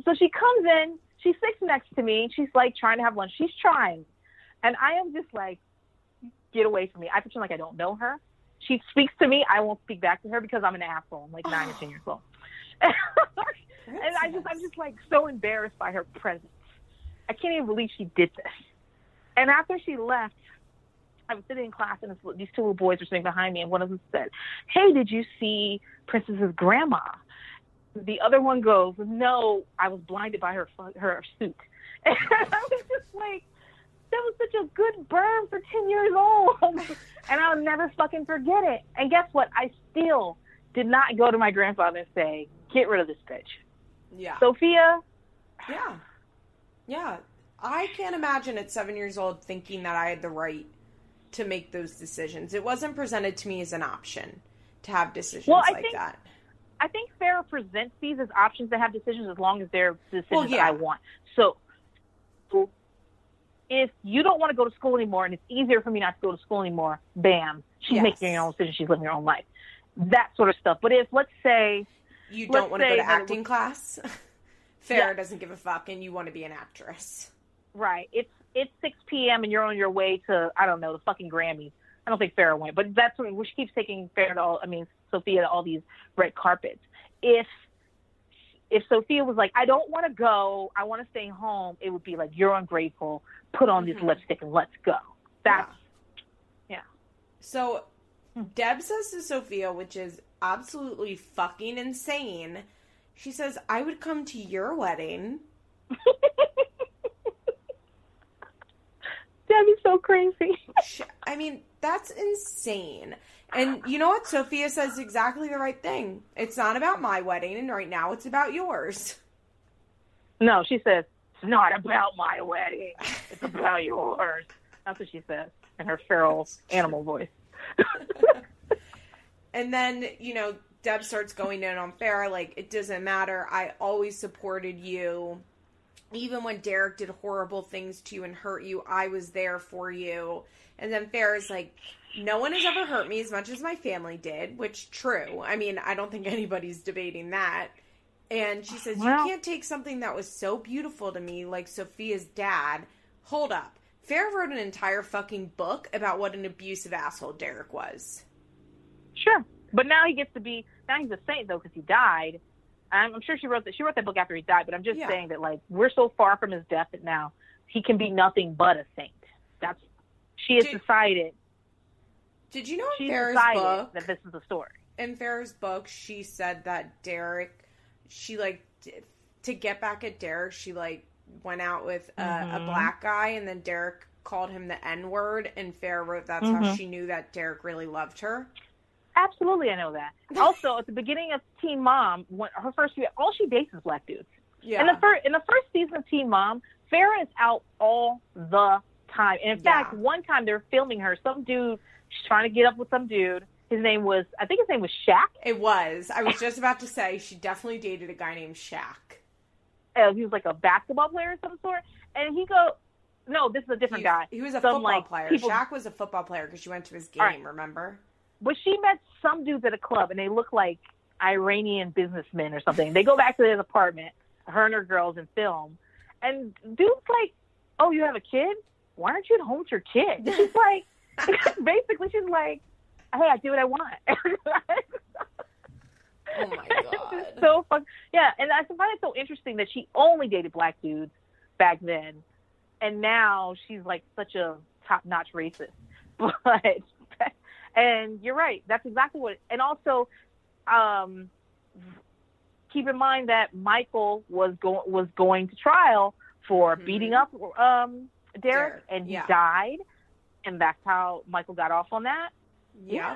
So she comes in, she sits next to me, she's like trying to have lunch. She's trying, and I am just like, get away from me. I pretend like I don't know her. She speaks to me, I won't speak back to her because I'm an asshole. I'm like nine or ten years old. and I just I'm just like so embarrassed by her presence. I can't even believe she did this. And after she left, I was sitting in class and this, these two little boys were sitting behind me, and one of them said, "Hey, did you see Princess's grandma?" The other one goes, "No, I was blinded by her her suit." And I was just like, "That was such a good burn for ten years old," and I'll never fucking forget it. And guess what? I still did not go to my grandfather and say, "Get rid of this bitch." Yeah. Sophia. Yeah. Yeah. I can't imagine at seven years old thinking that I had the right to make those decisions. It wasn't presented to me as an option to have decisions Well, I like think- that. I think Farrah presents these as options to have decisions as long as they're decisions Well, yeah. I want. So, so if you don't want to go to school anymore and it's easier for me not to go to school anymore, bam, she's Yes. making her own decision. She's living her own life. That sort of stuff. But if, let's say, You don't want to go to acting was- class. Farrah Yeah. doesn't give a fuck, and you want to be an actress. right, it's it's 6 p.m. and you're on your way to, I don't know, the fucking Grammys. I don't think Farrah went, but that's what she keeps taking Farrah to all, I mean, Sophia to all these red carpets. If if Sophia was like, I don't want to go, I want to stay home, it would be like, you're ungrateful, put on Mhm. this lipstick and let's go. That's, yeah. So Hmm. Deb says to Sophia, which is absolutely fucking insane. She says, "I would come to your wedding." that'd be so crazy. I mean, that's insane. And you know what? Sophia says exactly the right thing. It's not about my wedding, and right now it's about yours. No, she says, it's not about my wedding. It's about yours. That's what she says in her feral animal voice. And then, you know, Deb starts going in on Farrah, like, it doesn't matter. I always supported you. Even when Derek did horrible things to you and hurt you, I was there for you. And then Farrah's like, no one has ever hurt me as much as my family did, which true. I mean, I don't think anybody's debating that. And she says, Well- You can't take something that was so beautiful to me, like Sophia's dad. Hold up. Farrah wrote an entire fucking book about what an abusive asshole Derek was. Sure, but now he gets to be now he's a saint though because he died. I'm, I'm sure she wrote that she wrote that book after he died. But I'm just Yeah. saying that like we're so far from his death that now he can be nothing but a saint. That's she has Did- decided. Did you know in Farrah's book, that this is the story. in Farrah's book, she said that Derek, she like to get back at Derek, she like went out with a, a Mhm. black guy, and then Derek called him the N word, and Farrah wrote that's how Mhm. she knew that Derek really loved her. Absolutely, I know that. Also, at the beginning of Teen Mom, when her first year, all she dates is black dudes. Yeah, In the first in the first season of Teen Mom, Farrah is out all the time. And in Yeah. fact, one time they're filming her, some dude she's trying to get up with some dude. His name was I think his name was Shaq. it was. I was just about to say she definitely dated a guy named Shaq. Uh, he was like a basketball player of some sort. And he go, no, this is a different He, guy. he was a Some, football like, player. people- Shaq was a football player because she went to his game. Right. Remember? But she met some dudes at a club, and they look like Iranian businessmen or something. They go back to his apartment, her and her girls, and film. And dude's like, "Oh, you have a kid? Why aren't you at home with your kid?" And she's like, basically, she's like, "Hey, I do what I want." Oh my god. So fun. Yeah, and I find it so interesting that she only dated black dudes back then, and now she's like such a top-notch racist. But and you're right. That's exactly what. And also, um, keep in mind that Michael was going was going to trial for Mhm. beating up um, Derek, Derek, and he yeah. died, and that's how Michael got off on that. Yeah.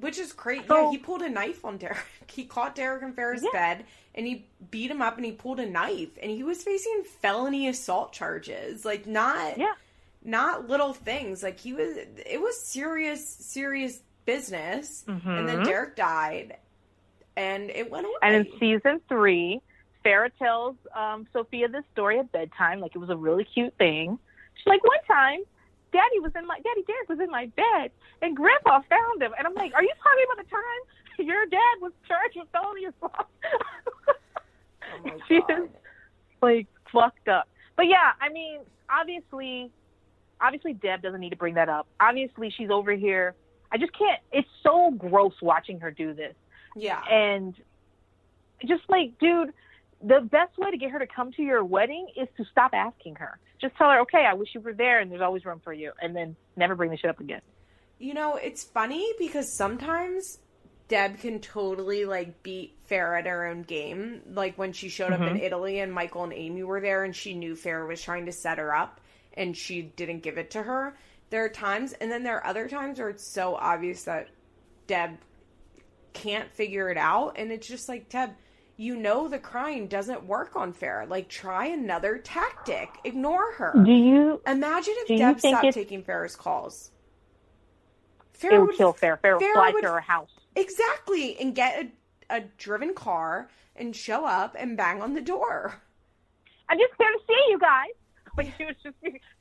Which is crazy. So- yeah, he pulled a knife on Derek. He caught Derek in Farrah's Yeah. bed and he beat him up and he pulled a knife and he was facing felony assault charges. Like not Yeah. Not little things. Like he was it was serious serious business. And then Mhm. Derek died and it went away. And in season three, Farrah tells um, Sophia this story at bedtime, like it was a really cute thing. She's like, one time, Daddy was in my Daddy Derek was in my bed, and Grandpa found him. And I'm like, are you talking about the time your dad was charged with felony assault? oh she is like fucked up. But yeah, I mean, obviously, obviously Deb doesn't need to bring that up. Obviously she's over here. I just can't. It's so gross watching her do this. Yeah. And just like, dude, the best way to get her to come to your wedding is to stop asking her. Just tell her, okay, I wish you were there, and there's always room for you, and then never bring the shit up again. You know, it's funny because sometimes Deb can totally like beat Fair at her own game. Like when she showed up in mm-hmm. Italy and Michael and Amy were there and she knew Fair was trying to set her up and she didn't give it to her. There are times and then there are other times where it's so obvious that Deb can't figure it out and it's just like Deb, you know the crying doesn't work on Farrah. Like try another tactic. Ignore her. Do you? Imagine if Deb stopped it's- taking Farrah's calls. It Farrah would kill Farrah. Farrah would Farrah fly would- to her house. Exactly, and get a, a driven car and show up and bang on the door. I'm just here to see you guys. But she was just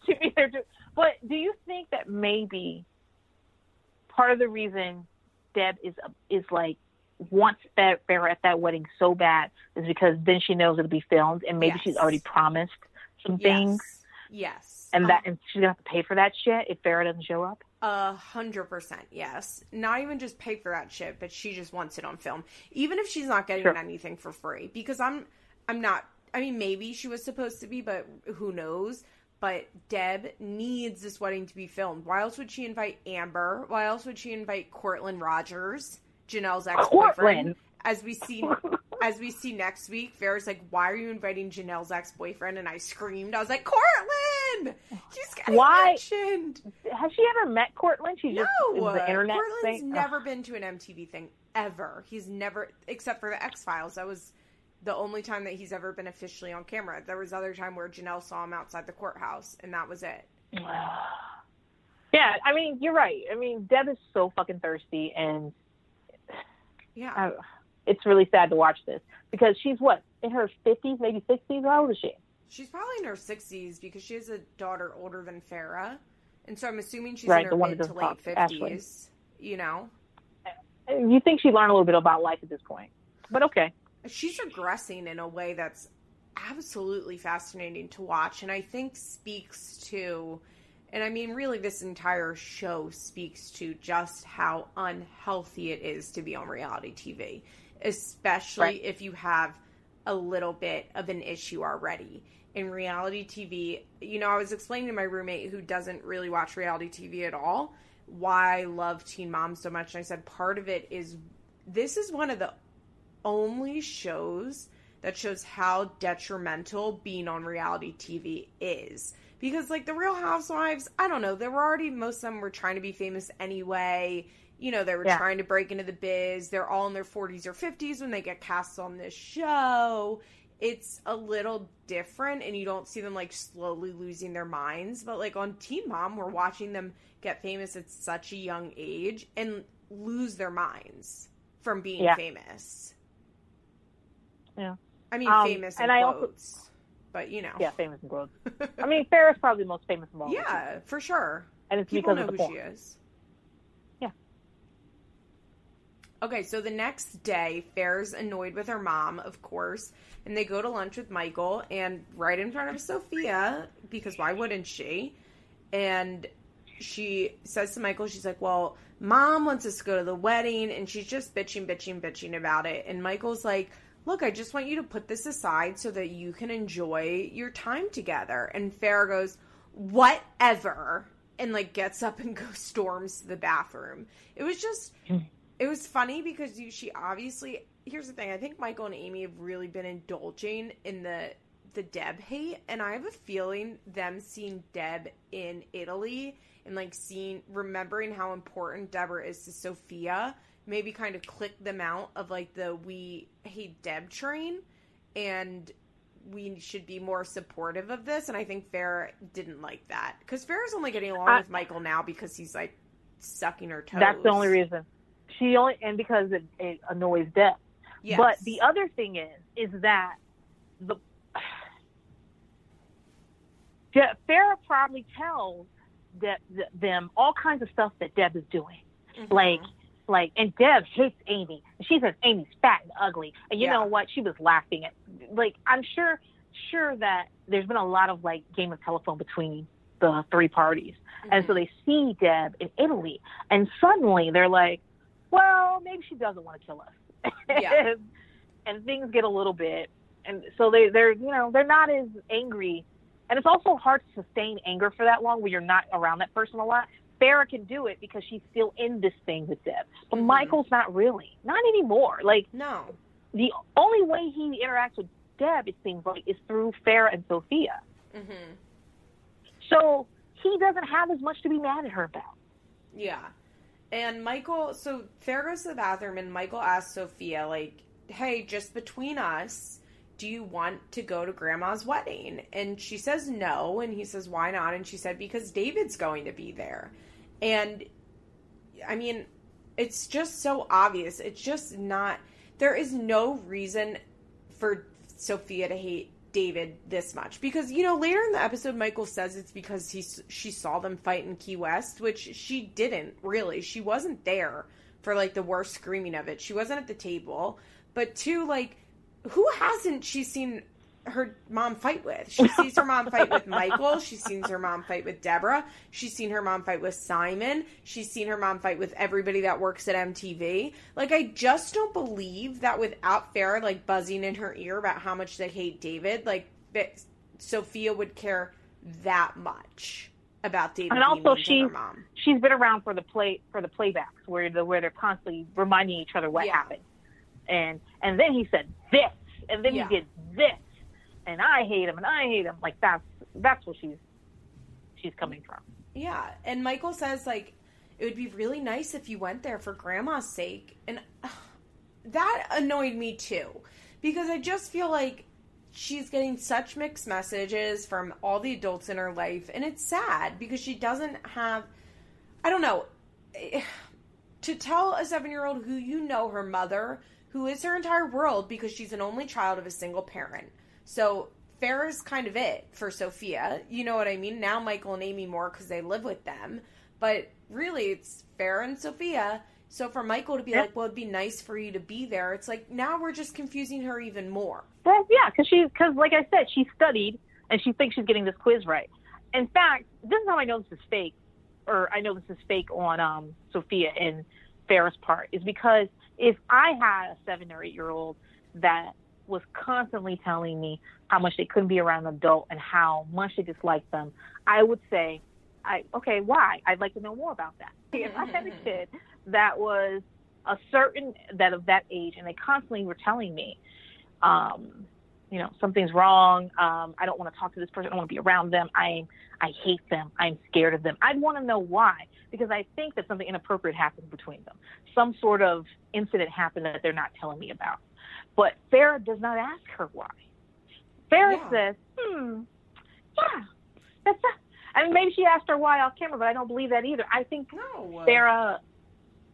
she'd be there to. But do you think that maybe part of the reason Deb is is like wants that Farrah at that wedding so bad is because then she knows it'll be filmed and maybe she's already promised some things Yes. Yes. and that um, and she's gonna have to pay for that shit if Farrah doesn't show up. A hundred percent, yes. Not even just pay for that shit, but she just wants it on film. Even if she's not getting Sure. anything for free. Because I'm I'm not I mean maybe she was supposed to be, but who knows? But Deb needs this wedding to be filmed. Why else would she invite Amber? Why else would she invite Courtland Rogers, Janelle's ex boyfriend? As we see as we see next week, Farrah's like, Why are you inviting Janelle's ex boyfriend? And I screamed. I was like, Courtland! He's getting Why? mentioned. Has she ever met Courtland? She just No, was the internet Portland's thing. never been to an MTV thing ever. He's never, except for the X Files. That was the only time that he's ever been officially on camera. There was other time where Janelle saw him outside the courthouse, and that was it. Yeah, I mean, you're right. I mean, Deb is so fucking thirsty, and Yeah, I, it's really sad to watch this because she's what in her 50s, maybe 60s. How old is she? she's probably in her sixties because she has a daughter older than Farrah, and so I'm assuming she's Right, in her the one mid to late talk, Ashley. fifties. You know, You think she learned a little bit about life at this point, but okay. She's regressing in a way that's absolutely fascinating to watch and i think speaks to and i mean really this entire show speaks to just how unhealthy it is to be on reality tv especially Right. if you have a little bit of an issue already in reality tv you know i was explaining to my roommate who doesn't really watch reality tv at all why i love teen mom so much and i said part of it is this is one of the only shows that shows how detrimental being on reality TV is. Because, like, the Real Housewives, I don't know, they were already, most of them were trying to be famous anyway. You know, they were Yeah. trying to break into the biz. They're all in their 40s or 50s when they get cast on this show. It's a little different, and you don't see them, like, slowly losing their minds. But, like, on Teen Mom, we're watching them get famous at such a young age and lose their minds from being Yeah. famous. Yeah. I mean, Um, famous in and I also- quotes, but you know. Yeah, famous and quotes. I mean, Farrah's probably the most famous of all. yeah, for sure. and it's People because know of the who she is. Yeah. Okay, so the next day, Fair's annoyed with her mom, of course, and they go to lunch with Michael and right in front of Sophia, because why wouldn't she? And she says to Michael, she's like, Well, mom wants us to go to the wedding, and she's just bitching, bitching, bitching about it. And Michael's like, Look, I just want you to put this aside so that you can enjoy your time together. And Farrah goes, Whatever. And like gets up and goes storms to the bathroom. It was just it was funny because you, she obviously here's the thing i think michael and amy have really been indulging in the the deb hate and i have a feeling them seeing deb in italy and like seeing remembering how important deborah is to sophia maybe kind of click them out of like the we hate deb train and we should be more supportive of this and i think Farrah didn't like that because Farrah's only getting along I- with michael now because he's like sucking her toes That's the only reason. She only and because it, it annoys Deb. Yes. But the other thing is, is that the Je- Farrah probably tells th- them all kinds of stuff that Deb is doing. Mhm. Like, like, and Deb hates Amy. She says Amy's fat and ugly. And you Yeah. know what? She was laughing at, like, I'm sure, sure that there's been a lot of like game of telephone between the three parties. And Mm-hmm. so they see Deb in Italy, and suddenly they're like, well, maybe she doesn't want to kill us. Yeah. and, and things get a little bit, and so they, they're, you know, they're not as angry. And it's also hard to sustain anger for that long when you're not around that person a lot. Farrah can do it because she's still in this thing with Deb. But Mhm. Michael's not really. Not anymore. Like, No. the only way he interacts with Deb, it seems like, is through Farrah and Sophia. Mm-hmm. So he doesn't have as much to be mad at her about. Yeah. And Michael, so Farrah goes to the bathroom and Michael asks Sophia, like, hey, just between us, do you want to go to grandma's wedding? And she says no. And he says, why not? And she said, because David's going to be there. And I mean, it's just so obvious. It's just not, there is no reason for Sophia to hate David this much because you know later in the episode Michael says it's because he she saw them fight in Key West which she didn't really she wasn't there for like the worst screaming of it she wasn't at the table but two like who hasn't she seen her mom fight with? She sees her mom fight with Michael. She's seen her mom fight with Deborah. She's seen her mom fight with Simon. She's seen her mom fight with everybody that works at MTV like I just don't believe that without Farrah like buzzing in her ear about how much they hate David like Sophia would care that much about David And also she- her mom. She's been around for the play for the playbacks where the where they're constantly reminding each other what Yeah. happened. And and then he said this and then Yeah. he did this and I hate him and I hate him. Like that's that's what she's she's coming from. Yeah, and Michael says like it would be really nice if you went there for grandma's sake. And uh, that annoyed me too because I just feel like she's getting such mixed messages from all the adults in her life and it's sad because she doesn't have I don't know to tell a 7-year-old who you know her mother who is her entire world because she's an only child of a single parent. So Farrah's kind of it for Sophia. You know what I mean? Now Michael and Amy more because they live with them. But really, it's Farrah and Sophia. So for Michael to be Yeah. like, well, it'd be nice for you to be there, it's like now we're just confusing her even more. Well, yeah, because she because like I said, she studied and she thinks she's getting this quiz right. In fact, this is how I know this is fake, or I know this is fake on um, Sophia and Farrah's part, is because if I had a seven or eight year old that was constantly telling me how much they couldn't be around an adult and how much they disliked them, I would say, I okay, why? I'd like to know more about that. If I had a kid that was a certain that of that age and they constantly were telling me, um, you know, something's wrong. Um, I don't want to talk to this person. I don't want to be around them. I I hate them. I'm scared of them. I'd want to know why because I think that something inappropriate happened between them. Some sort of incident happened that they're not telling me about. But Farrah does not ask her why. Farrah Yeah. says, "Hmm, yeah, that's that." I mean, maybe she asked her why off camera, but I don't believe that either. I think No. Farrah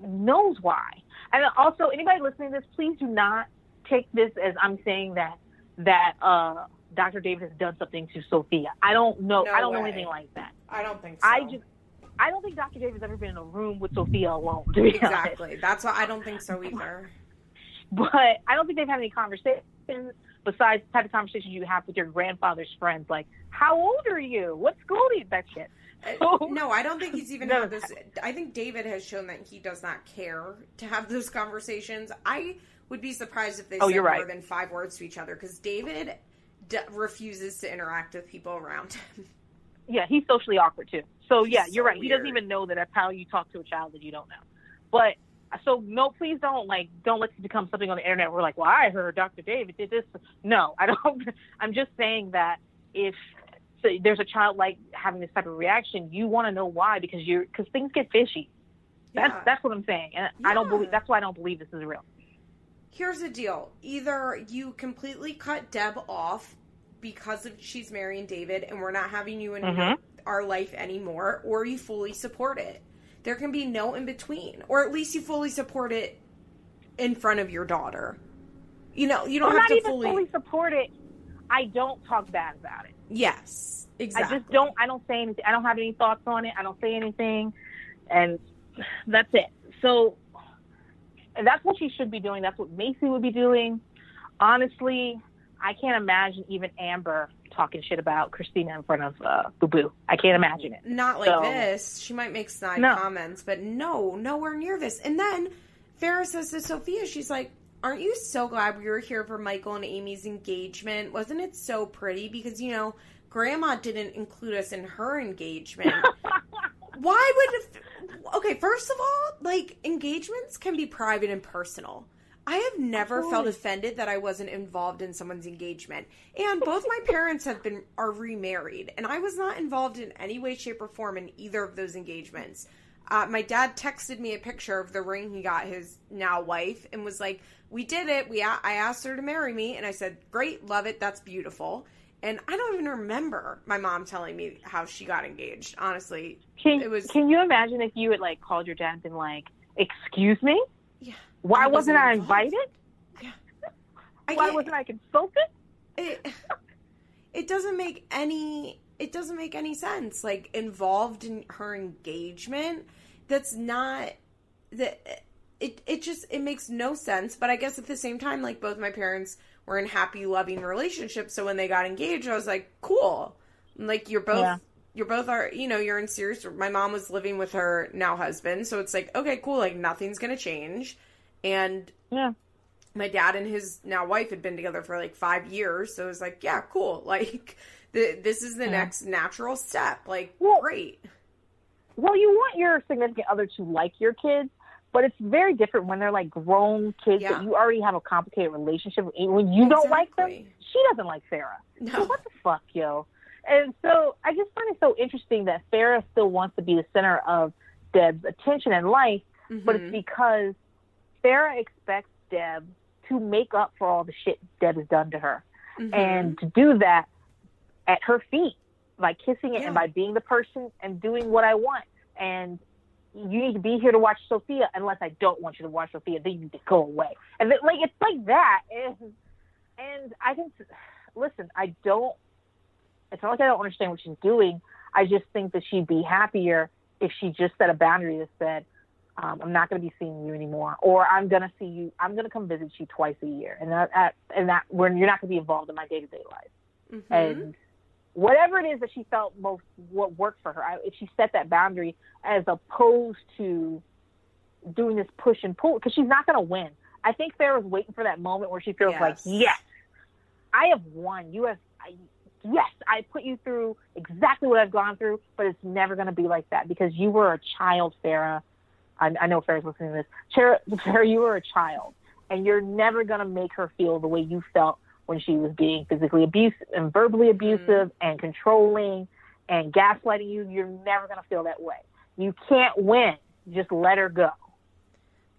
knows why. And also, anybody listening to this, please do not take this as I'm saying that that uh, Dr. David has done something to Sophia. I don't know. No I don't know anything like that. I don't think so. I just. I don't think Dr. David's ever been in a room with Sophia alone, be honest. exactly. That's why I don't think so either. But I don't think they've had any conversations besides the type of conversations you have with your grandfather's friends, like, how old are you? What school do you, that shit. Uh, no, I don't think he's even No. had this. I think David has shown that he does not care to have those conversations. I would be surprised if they Oh, said you're more than five words to each other because David d- refuses to interact with people around him. Yeah, he's socially awkward too. So yeah, you're so right. He doesn't even know that that's how you talk to a child that you don't know. But so no, please don't like don't let this become something on the internet. Where like, well, I heard Dr. David did this. No, I don't. I'm just saying that if so there's a child like having this type of reaction, you want to know why because you're because things get fishy. That's Yeah. that's what I'm saying, and I don't believe. That's why I don't believe this is real. Here's the deal: either you completely cut Deb off because of she's marrying David, and we're not having you in Mhm. our life anymore, or you fully support it. There can be no in between, or at least you fully support it in front of your daughter. You know, you don't I'm have not to even fully. fully support it. I don't talk bad about it. Yes, exactly. I just don't. I don't say anything. I don't have any thoughts on it. I don't say anything, and that's it. So that's what she should be doing. That's what Macy would be doing. Honestly, I can't imagine even Amber talking shit about Kristina in front of uh, Boo Boo. I can't imagine it. Not like So- this. She might make snide No. comments, but no, nowhere near this. And then Farrah says to Sophia, she's like, Aren't you so glad we were here for Michael and Amy's engagement? Wasn't it so pretty? Because, you know, Grandma didn't include us in her engagement. Why would. Okay, first of all, like, engagements can be private and personal. I have never felt offended that I wasn't involved in someone's engagement. And both my parents have been are remarried, and I was not involved in any way, shape, or form in either of those engagements. Uh, my dad texted me a picture of the ring he got his now wife, and was like, "We did it. We I asked her to marry me, and I said, great, love it, that's beautiful." And I don't even remember my mom telling me how she got engaged. Honestly, Can, It was- can you imagine if you had like called your dad and been like, "Excuse me, yeah. Why wasn't, I involved." invited? I Why wasn't I consulted?" it it doesn't make any it doesn't make any sense like involved in her engagement that's not that it it just it makes no sense but i guess at the same time like both my parents were in happy loving relationships so when they got engaged i was like cool like you're both Yeah. you're both are you know you're in serious my mom was living with her now husband so it's like okay cool like nothing's gonna change and Yeah. my dad and his now wife had been together for like five years so it was like yeah cool like the, this is the Yeah. next natural step like Well- great Well, you want your significant other to like your kids, but it's very different when they're like grown kids Yeah. that you already have a complicated relationship with. When you don't like them, she doesn't like Farrah. no So what the fuck, yo? And so I just find it so interesting that Farrah still wants to be the center of Deb's attention and life, but it's Mhm. because Farrah expects Deb to make up for all the shit Deb has done to her. Mhm. And to do that at her feet, by kissing it Yeah. and by being the person and doing what I want. And you need to be here to watch Sophia unless I don't want you to watch Sophia, then you need to go away. And like it's like that. And and I think listen, I don't it's not like I don't understand what she's doing. I just think that she'd be happier if she just set a boundary that said, um, I'm not going to be seeing you anymore, or I'm going to see you. I'm going to come visit you twice a year, and that, that and that when you're not going to be involved in my day to day life. Mhm. And whatever it is that she felt most what worked for her, I, if she set that boundary as opposed to doing this push and pull, because she's not going to win. I think Farrah's waiting for that moment where she feels like, Yes. yes, I have won. You have, I, yes, I put you through exactly what I've gone through, but it's never going to be like that because you were a child, Farrah. I, I know Farrah's listening to this. Farrah, Farrah, you were a child, and you're never going to make her feel the way you felt when she was being physically abusive and verbally mm-hmm. abusive and controlling and gaslighting you. You're never going to feel that way. You can't win. Just let her go.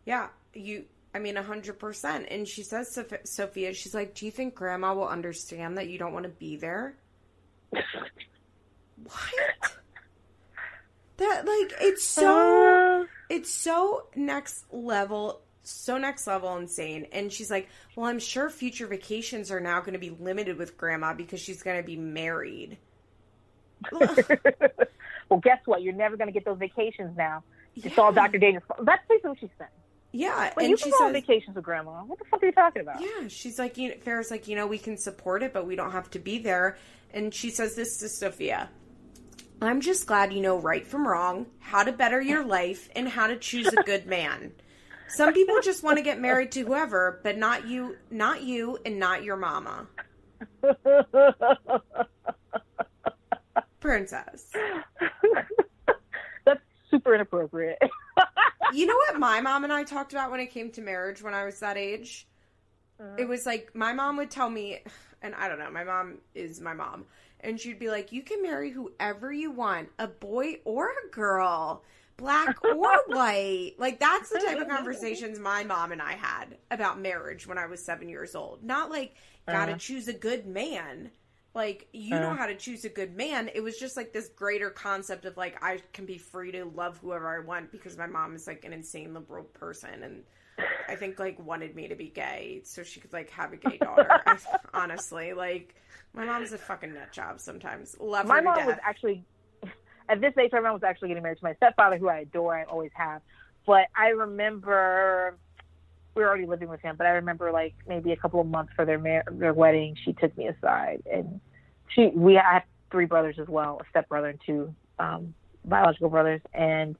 yeah you i mean a 100% and she says to sophia she's like do you think grandma will understand that you don't want to be there what that like it's so Uh, it's so next level so next level insane and she's like well i'm sure future vacations are now going to be limited with grandma because she's going to be married well, guess what? You're never going to get those vacations now. It's all Dr. Fault. That's basically what she's saying. yeah But and you she can go on vacations with grandma. What the fuck are you talking about? yeah she's like you know, farrah's like you know we can support it but we don't have to be there and she says this to sophia i'm just glad you know right from wrong how to better your life and how to choose a good man some people just want to get married to whoever but not you not you and not your mama princess That's super inappropriate. You know what my mom and I talked about when it came to marriage when I was that age? It was like my mom would tell me, and I don't know, my mom is my mom, and she'd be like, You can marry whoever you want, a boy or a girl, black or white. Like, that's the type of conversations my mom and I had about marriage when I was seven years old. Not like, gotta Uh. choose a good man. Like, you know Uh. how to choose a good man. It was just like this greater concept of like, I can be free to love whoever I want because my mom is like an insane liberal person. And I think like wanted me to be gay so she could like have a gay daughter. I, honestly, like my mom's a fucking nut job sometimes. Love my mom death. was actually, at this age, my mom was actually getting married to my stepfather, who I adore. I always have. But I remember we were already living with him. But I remember like maybe a couple of months for their mar- their wedding, she took me aside and she we had three brothers as well, a stepbrother and two um, biological brothers, and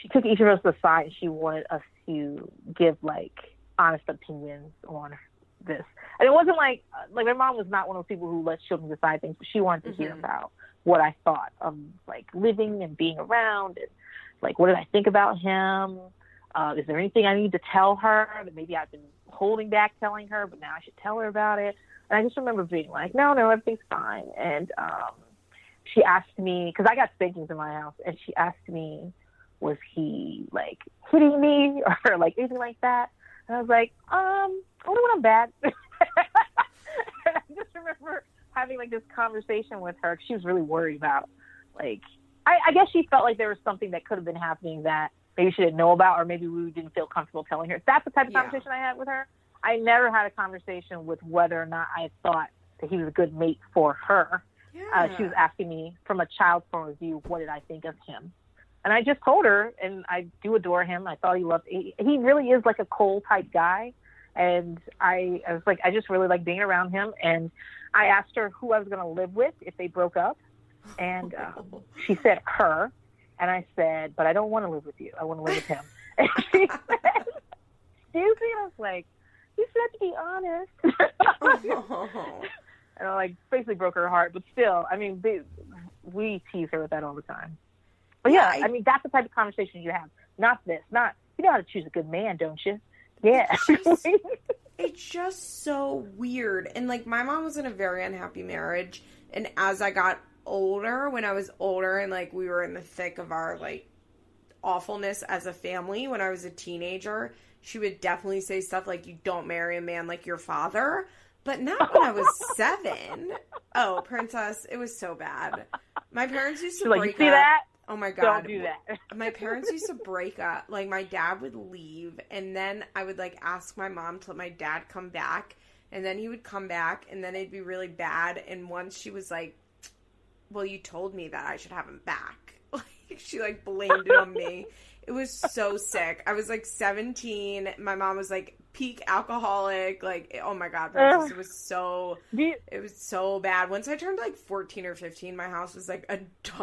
she took each of us aside and she wanted us to give like honest opinions on this. And it wasn't like like my mom was not one of those people who lets children decide things, but she wanted to mm-hmm. hear about what I thought of like living and being around and like what did I think about him? Uh, is there anything I need to tell her that maybe I've been holding back telling her, but now I should tell her about it? And I just remember being like, no, no, everything's fine. And um, she asked me because I got spankings in my house, and she asked me, was he like hitting me or like anything like that? And I was like, um, only when I'm bad. and I just remember having like this conversation with her. She was really worried about like I, I guess she felt like there was something that could have been happening that maybe she didn't know about, or maybe we didn't feel comfortable telling her. That's the type of yeah. conversation I had with her. I never had a conversation with whether or not I thought that he was a good mate for her. Yeah. Uh, she was asking me from a child's point of view, what did I think of him? And I just told her, and I do adore him. I thought he loved. He, he really is like a Cole type guy, and I, I was like, I just really like being around him. And I asked her who I was going to live with if they broke up, and um, she said her, and I said, but I don't want to live with you. I want to live with him. And she said, "Excuse me." I was like, "You said to be honest." and I like basically broke her heart, but still, I mean, they, we tease her with that all the time. But yeah, I, I mean, that's the type of conversation you have. Not this. Not you know how to choose a good man, don't you? Yeah. It's just, it's just so weird. And like, my mom was in a very unhappy marriage, and as I got older, when I was older, and like we were in the thick of our like awfulness as a family, when I was a teenager, she would definitely say stuff like, "You don't marry a man like your father." But not when I was seven. Oh, princess, it was so bad. My parents used to like, break see up. that? Oh my god. Don't do that. my parents used to break up. Like my dad would leave and then I would like ask my mom to let my dad come back and then he would come back and then it'd be really bad and once she was like well you told me that I should have him back. Like she like blamed it on me. It was so sick. I was like 17. My mom was like peak alcoholic. Like, oh my god, Princess, it was so it was so bad. Once I turned like 14 or 15, my house was like a.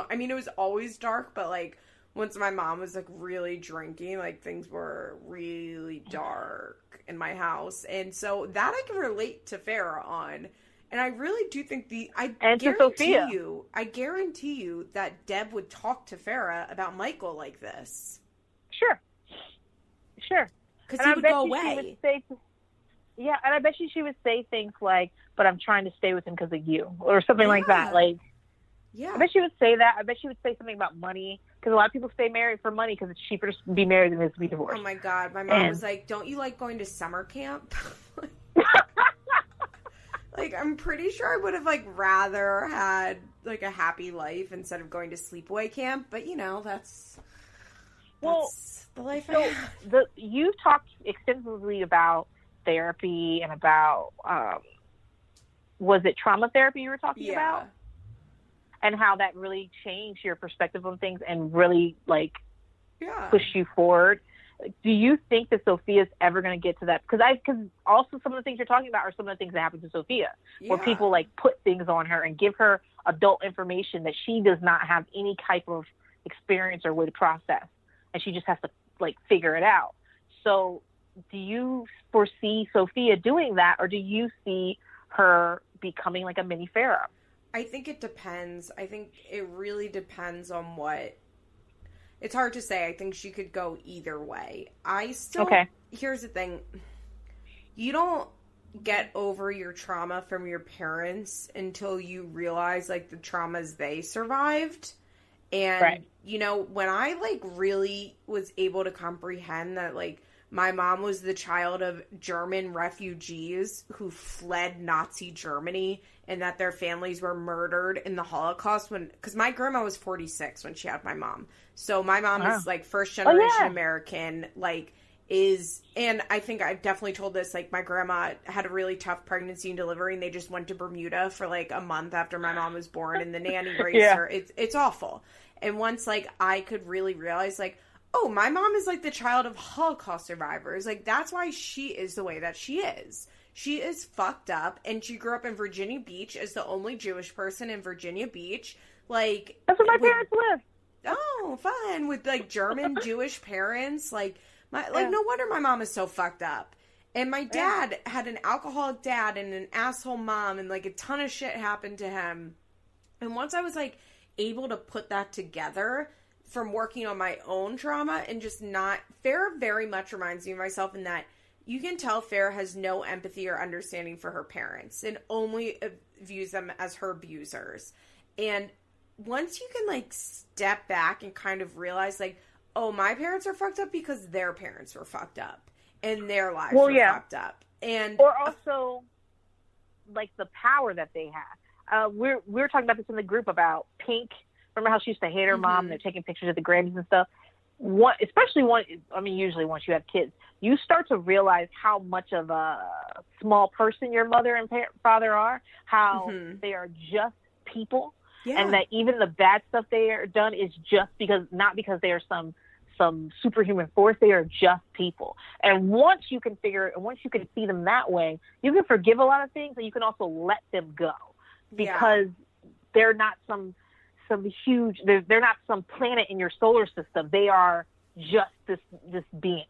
I mean, it was always dark, but like once my mom was like really drinking, like things were really dark in my house, and so that I can relate to Farrah on. And I really do think the I and guarantee you, I guarantee you that Deb would talk to Farrah about Michael like this. Sure. Sure. Because he would go away. Would say, yeah, and I bet you she would say things like, "But I'm trying to stay with him because of you," or something yeah. like that. Like, yeah, I bet she would say that. I bet she would say something about money because a lot of people stay married for money because it's cheaper to be married than it is to be oh divorced. Oh my god, my mom and, was like, "Don't you like going to summer camp?" like, I'm pretty sure I would have like rather had like a happy life instead of going to sleepaway camp. But you know, that's well, that's the life. So the you talked extensively about therapy and about um, was it trauma therapy you were talking yeah. about, and how that really changed your perspective on things and really like yeah. push you forward. Do you think that Sophia's ever going to get to that? Because I, because also some of the things you're talking about are some of the things that happen to Sophia, yeah. where people like put things on her and give her adult information that she does not have any type of experience or way to process and she just has to like figure it out. So, do you foresee Sophia doing that, or do you see her becoming like a mini Farrah? I think it depends. I think it really depends on what. It's hard to say. I think she could go either way. I still. Okay. Here's the thing. You don't get over your trauma from your parents until you realize like the traumas they survived and right. you know, when I like really was able to comprehend that like my mom was the child of German refugees who fled Nazi Germany and that their families were murdered in the Holocaust when cuz my grandma was 46 when she had my mom. So my mom wow. is like first generation oh, yeah. American like is and I think I've definitely told this like my grandma had a really tough pregnancy and delivery and they just went to Bermuda for like a month after my mom was born and the nanny raised yeah. her. It's it's awful. And once like I could really realize like oh, my mom is like the child of Holocaust survivors. Like that's why she is the way that she is. She is fucked up and she grew up in Virginia Beach as the only Jewish person in Virginia Beach. Like That's where my with- parents live. Oh, fun with like German Jewish parents. Like my like Yeah. no wonder my mom is so fucked up. And my Yeah. dad had an alcoholic dad and an asshole mom and like a ton of shit happened to him. And once I was like able to put that together from working on my own trauma and just not Farrah very much reminds me of myself in that you can tell Farrah has no empathy or understanding for her parents and only uh, views them as her abusers. And once you can like step back and kind of realize like, oh, my parents are fucked up because their parents were fucked up and their lives Well, were yeah. fucked up. And or also like the power that they have. Uh, we're we were talking about this in the group about Pink. Remember how she used to hate her mom? Mhm. They're taking pictures of the Grammys and stuff. One, especially one. I mean, usually once you have kids, you start to realize how much of a small person your mother and par- father are. How Mhm. they are just people, yeah. and that even the bad stuff they are done is just because not because they are some some superhuman force. They are just people. And once you can figure, and once you can see them that way, you can forgive a lot of things, and you can also let them go Yeah. because they're not some some huge. They're they're not some planet in your solar system. They are just this this being.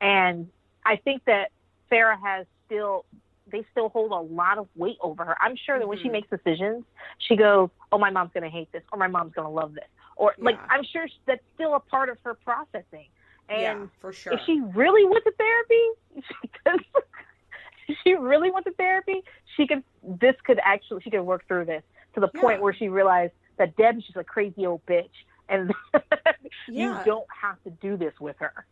And I think that Farrah has still. They still hold a lot of weight over her. I'm sure that when she Mhm. makes decisions, she goes, "Oh, my mom's gonna hate this," or "My mom's gonna love this," or like I'm sure that's still a part of her processing. And yeah, for sure. if she really went to therapy, if she really went to therapy, she could. This could actually she could work through this to the point where she realized that Deb's just a crazy old bitch, and Yeah. you don't have to do this with her.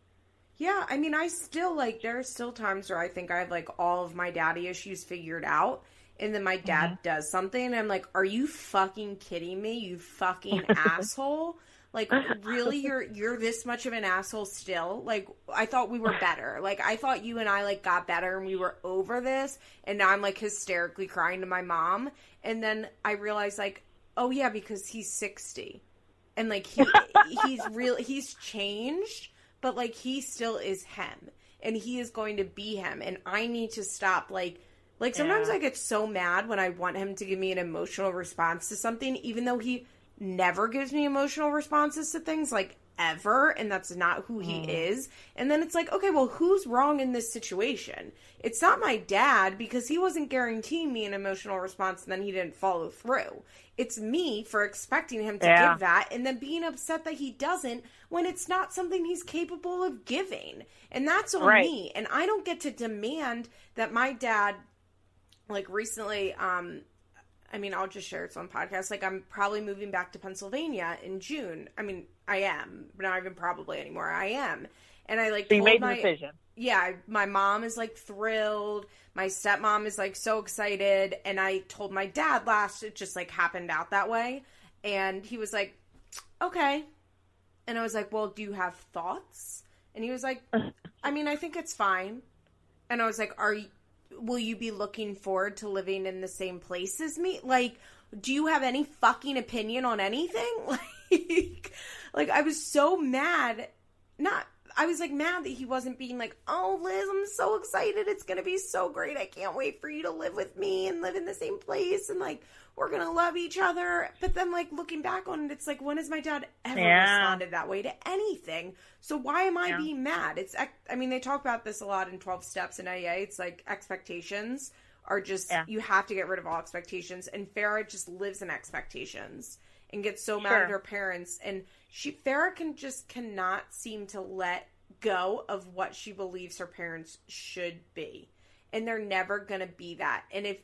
Yeah, I mean, I still like. There are still times where I think I have like all of my daddy issues figured out, and then my dad Mm-hmm. does something, and I'm like, "Are you fucking kidding me? You fucking asshole!" Like, really, you're you're this much of an asshole still? Like, I thought we were better. Like, I thought you and I like got better and we were over this, and now I'm like hysterically crying to my mom, and then I realized like, oh yeah, because he's sixty, and like he he's real he's changed but like he still is him and he is going to be him and i need to stop like like sometimes Yeah. i get so mad when i want him to give me an emotional response to something even though he never gives me emotional responses to things like ever and that's not who he is and then it's like okay well who's wrong in this situation it's not my dad because he wasn't guaranteeing me an emotional response and then he didn't follow through it's me for expecting him to Yeah. give that and then being upset that he doesn't when it's not something he's capable of giving. And that's on Right. me. And I don't get to demand that my dad like recently um I mean, I'll just share it's on podcast. Like, I'm probably moving back to Pennsylvania in June. I mean, I am, but not even probably anymore. I am, and I like So you made the decision. yeah, I- my mom is like thrilled. My stepmom is like so excited. And I told my dad last, it just like happened out that way. And he was like, okay. And I was like, well, do you have thoughts? And he was like, I mean, I think it's fine. And I was like, are you, will you be looking forward to living in the same place as me? Like, do you have any fucking opinion on anything? Like, like I was so mad. Not, I was like mad that he wasn't being like, oh, Liz, I'm so excited. It's going to be so great. I can't wait for you to live with me and live in the same place. And like, we're going to love each other. But then, like, looking back on it, it's like, when has my dad ever Yeah. responded that way to anything? So why am I Yeah. being mad? It's, I mean, they talk about this a lot in 12 Steps in AA. It's like expectations are just, Yeah. you have to get rid of all expectations. And Farrah just lives in expectations and gets so mad Sure. at her parents. And she, Farrah can just cannot seem to let go of what she believes her parents should be. And they're never going to be that. And if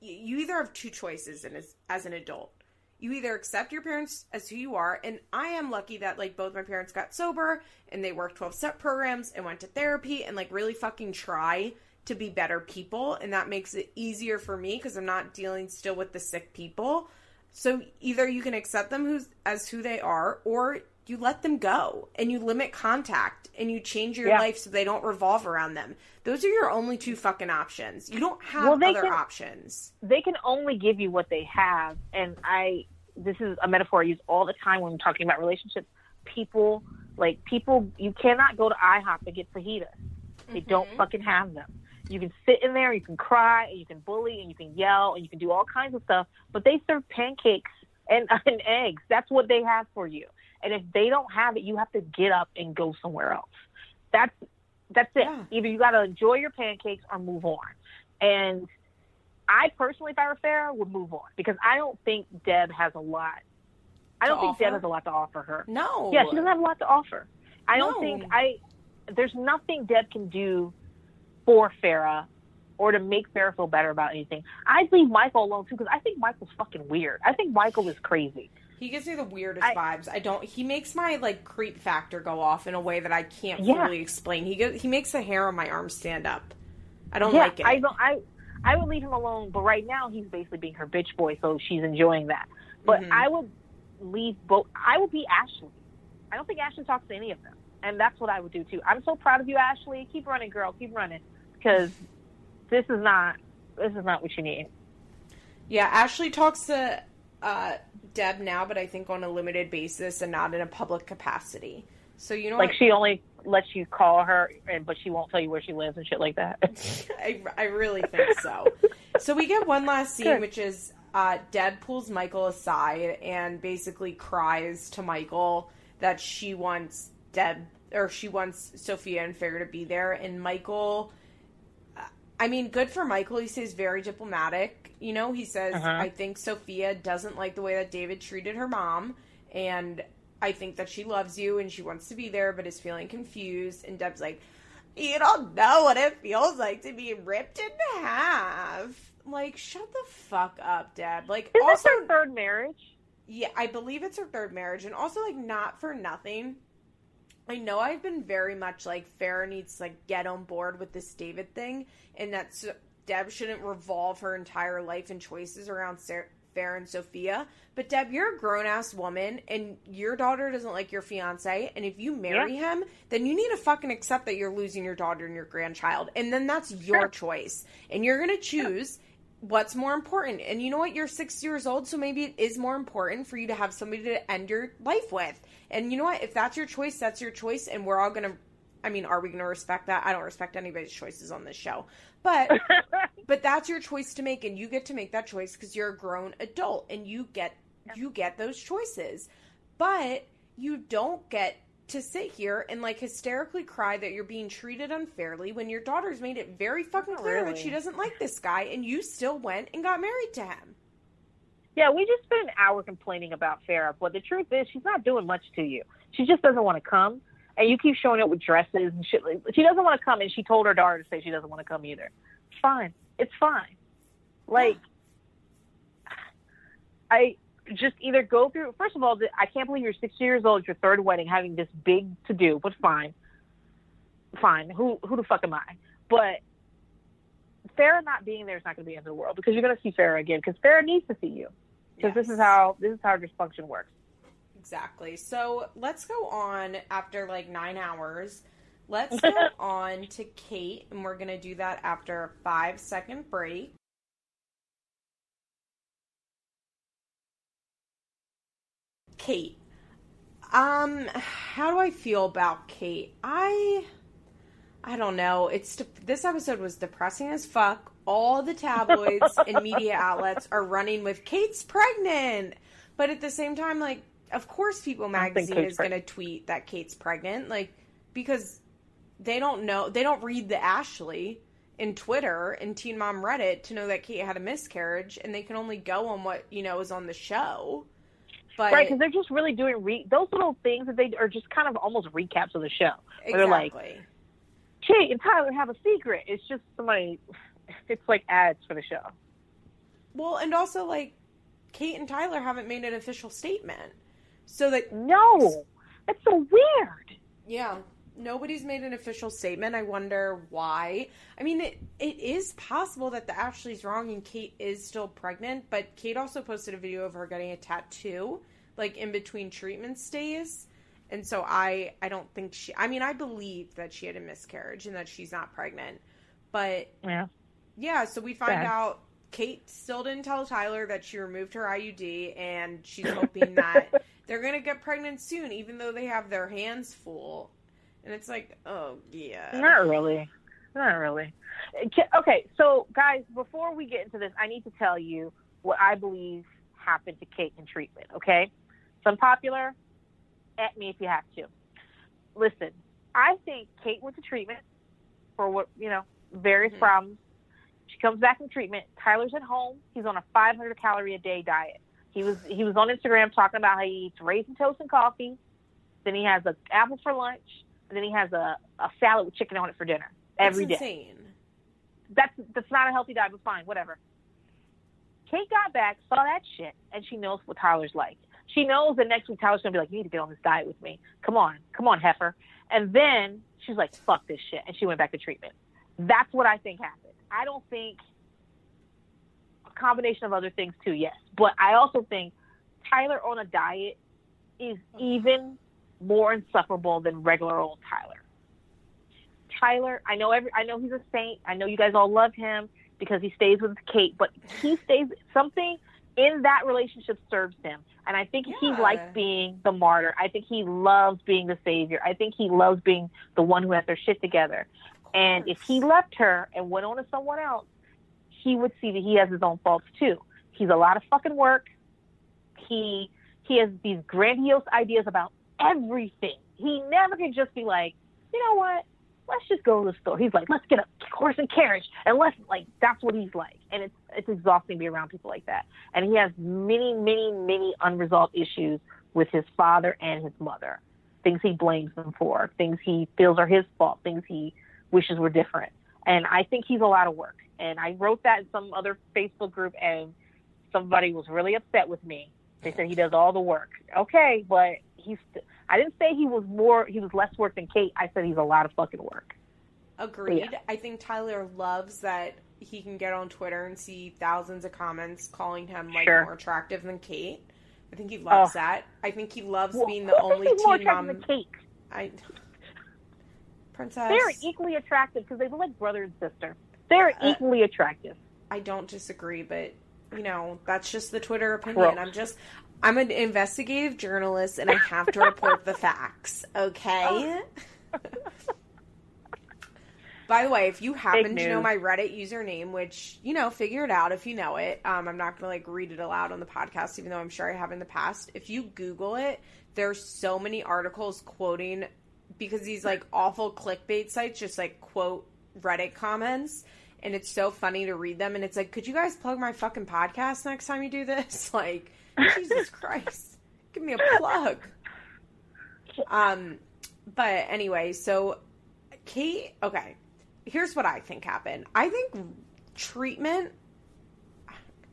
you- either have two choices in as, as an adult. You either accept your parents as who you are, and I am lucky that like both my parents got sober and they worked 12 step programs and went to therapy and like really fucking try to be better people, and that makes it easier for me because I'm not dealing still with the sick people. So either you can accept them who's as who they are, or you let them go and you limit contact and you change your Yeah. life so they don't revolve around them. Those are your only two fucking options. You don't have Well, other can- options. they can only give you what they have and i this is a metaphor i use all the time when i'm talking about relationships people like people you cannot go to ihop and get fajitas they don't Mhm. fucking have them You can sit in there, you can cry, and you can bully, and you can yell, and you can do all kinds of stuff. But they serve pancakes and, and eggs. That's what they have for you. And if they don't have it, you have to get up and go somewhere else. That's that's it. Yeah. Either you got to enjoy your pancakes or move on. And I personally, if I were Farrah, would move on because I don't think Deb has a lot. I don't think Deb has a lot to offer her. No. Yeah, she doesn't have a lot to offer. I don't think I. There's nothing Deb can do for Farrah or to make Farrah feel better about anything. I'd leave Michael alone too because I think Michael's fucking weird. I think Michael is crazy. He gives me the weirdest I- vibes. I don't. He makes my like creep factor go off in a way that I can't Yeah. fully explain. He go, he makes the hair on my arm stand up. I don't yeah, like it. I don't. I I would leave him alone, but right now he's basically being her bitch boy, so she's enjoying that. But Mhm. I would leave both. I would be Ashley. I don't think Ashley talks to any of them, and that's what I would do too. I'm so proud of you, Ashley. Keep running, girl. Keep running, because this is not this is not what you need. Yeah, Ashley talks to uh, Deb now, but I think on a limited basis and not in a public capacity. So you know, Like what? she only lets you call her, and but she won't tell you where she lives and shit like that. I, I really think so. so we get one last scene, Good. which is uh, Deb pulls Michael aside and basically cries to Michael that she wants Deb or she wants Sophia and Fair to be there, and Michael. I mean, good for Michael. He stays very diplomatic. You know, he says, Uh-huh. I think Sophia doesn't like the way that David treated her mom, and I think that she loves you and she wants to be there, but is feeling confused. And Deb's like, You don't know what it feels like to be ripped in half. Like, shut the fuck up, Deb. Like, is also, this her third marriage? yeah, I believe it's her third marriage, and also like not for nothing. I know I've been very much like Farrah needs to like get on board with this David thing, and that so- Deb shouldn't revolve her entire life and choices around Sarah, Farrah and Sophia. But Deb, you're a grown ass woman, and your daughter doesn't like your fiance, and if you marry him, then you need to fucking accept that you're losing your daughter and your grandchild, and then that's your Sure. choice, and you're gonna choose what's more important. And you know what? You're six years old, so maybe it is more important for you to have somebody to end your life with. And you know what? If that's your choice, that's your choice, and we're all gonna. I mean, are we gonna respect that? I don't respect anybody's choices on this show, but but that's your choice to make, and you get to make that choice because you're a grown adult, and you get you get those choices. But you don't get to sit here and like hysterically cry that you're being treated unfairly when your daughter's made it very fucking clear that she doesn't like this guy, and you still went and got married to him. Yeah, we just spent an hour complaining about Farrah, but the truth is she's not doing much to you. She just doesn't want to come, and you keep showing up with dresses and shit. She doesn't want to come, and she told her daughter to say she doesn't want to come either. It's fine. It's fine. Like, I just either go through. First of all, I can't believe you're 60 years old, your third wedding, having this big to do. But fine, fine. Who who the fuck am I? But Farrah not being there is not going to be the end of the world because you're going to see Farrah again because Farrah needs to see you because this is how this is how dysfunction works. Exactly. So let's go on after like nine hours. Let's go on to Kate, and we're going to do that after a five second break. Kate. Um, how do I feel about Kate? I I don't know. It's de- this episode was depressing as fuck. All the tabloids and media outlets are running with Kate's pregnant, but at the same time, like, of course, People Magazine is going to tweet that Kate's pregnant, like, because they don't know, they don't read the Ashley in Twitter and Teen Mom Reddit to know that Kate had a miscarriage, and they can only go on what you know is on the show. But right, because they're just really doing re- those little things that they are just kind of almost recaps of the show. Where They're like, exactly. Kate and Tyler have a secret. It's just somebody. It's like ads for the show. Well, and also like Kate and Tyler haven't made an official statement. So that No, that's so weird. yeah, nobody's made an official statement. I wonder why. I mean, it it is possible that the Ashley's wrong and Kate is still pregnant, but Kate also posted a video of her getting a tattoo like in between treatment stays. And so I I don't think she I mean, I believe that she had a miscarriage and that she's not pregnant. But Yeah. Yeah, so we find out Kate still didn't tell Tyler that she removed her IUD, and she's hoping that they're gonna get pregnant soon, even though they have their hands full. And it's like, oh yeah, Not really. Not really. Okay, so guys, before we get into this, I need to tell you what I believe happened to Kate in treatment. Okay, so unpopular. At me if you have to. Listen, I think Kate went to treatment for what you know various mm-hmm. problems. She comes back from treatment. Tyler's at home. He's on a 500 calorie a day diet. He was he was on Instagram talking about how he eats raisin toast and coffee. Then he has an apple for lunch. And then he has a, a salad with chicken on it for dinner every that's day. Insane. That's that's not a healthy diet, but fine, whatever. Kate got back, saw that shit, and she knows what Tyler's like. She knows that next week Tyler's gonna be like, "You need to get on this diet with me. Come on, come on, heifer." And then she's like, "Fuck this shit," and she went back to treatment. That's what I think happened. I don't think a combination of other things too, yes, but I also think Tyler on a diet is mm-hmm. even more insufferable than regular old Tyler. Tyler, I know every I know he's a saint. I know you guys all love him because he stays with Kate, but he stays something in that relationship serves him. And I think yeah. he likes being the martyr. I think he loves being the savior. I think he loves being the one who has their shit together. And if he left her and went on to someone else, he would see that he has his own faults too. He's a lot of fucking work. He he has these grandiose ideas about everything. He never can just be like, you know what? let's just go to the store. He's like, let's get a horse and carriage, and let's like that's what he's like, and it's it's exhausting to be around people like that. And he has many, many, many unresolved issues with his father and his mother, things he blames them for, things he feels are his fault, things he wishes were different. And I think he's a lot of work. And I wrote that in some other Facebook group, and somebody was really upset with me. They said he does all the work. Okay, but he's. St- I didn't say he was more, he was less work than Kate. I said he's a lot of fucking work. Agreed. Yeah. I think Tyler loves that he can get on Twitter and see thousands of comments calling him like sure. more attractive than Kate. I think he loves oh. that. I think he loves well, being the only teen mom. Than Kate? I princess. They're equally attractive because they look like brother and sister. They're uh, equally attractive. I don't disagree, but you know that's just the Twitter opinion. Gross. I'm just I'm an investigative journalist and I have to report the facts, okay? By the way, if you happen to know my Reddit username, which, you know, figure it out if you know it. Um, I'm not going to like read it aloud on the podcast, even though I'm sure I have in the past. If you Google it, there's so many articles quoting because these like awful clickbait sites just like quote Reddit comments. And it's so funny to read them. And it's like, could you guys plug my fucking podcast next time you do this? Like, Jesus Christ. Give me a plug. Um, but anyway, so Kate, okay. Here's what I think happened. I think treatment,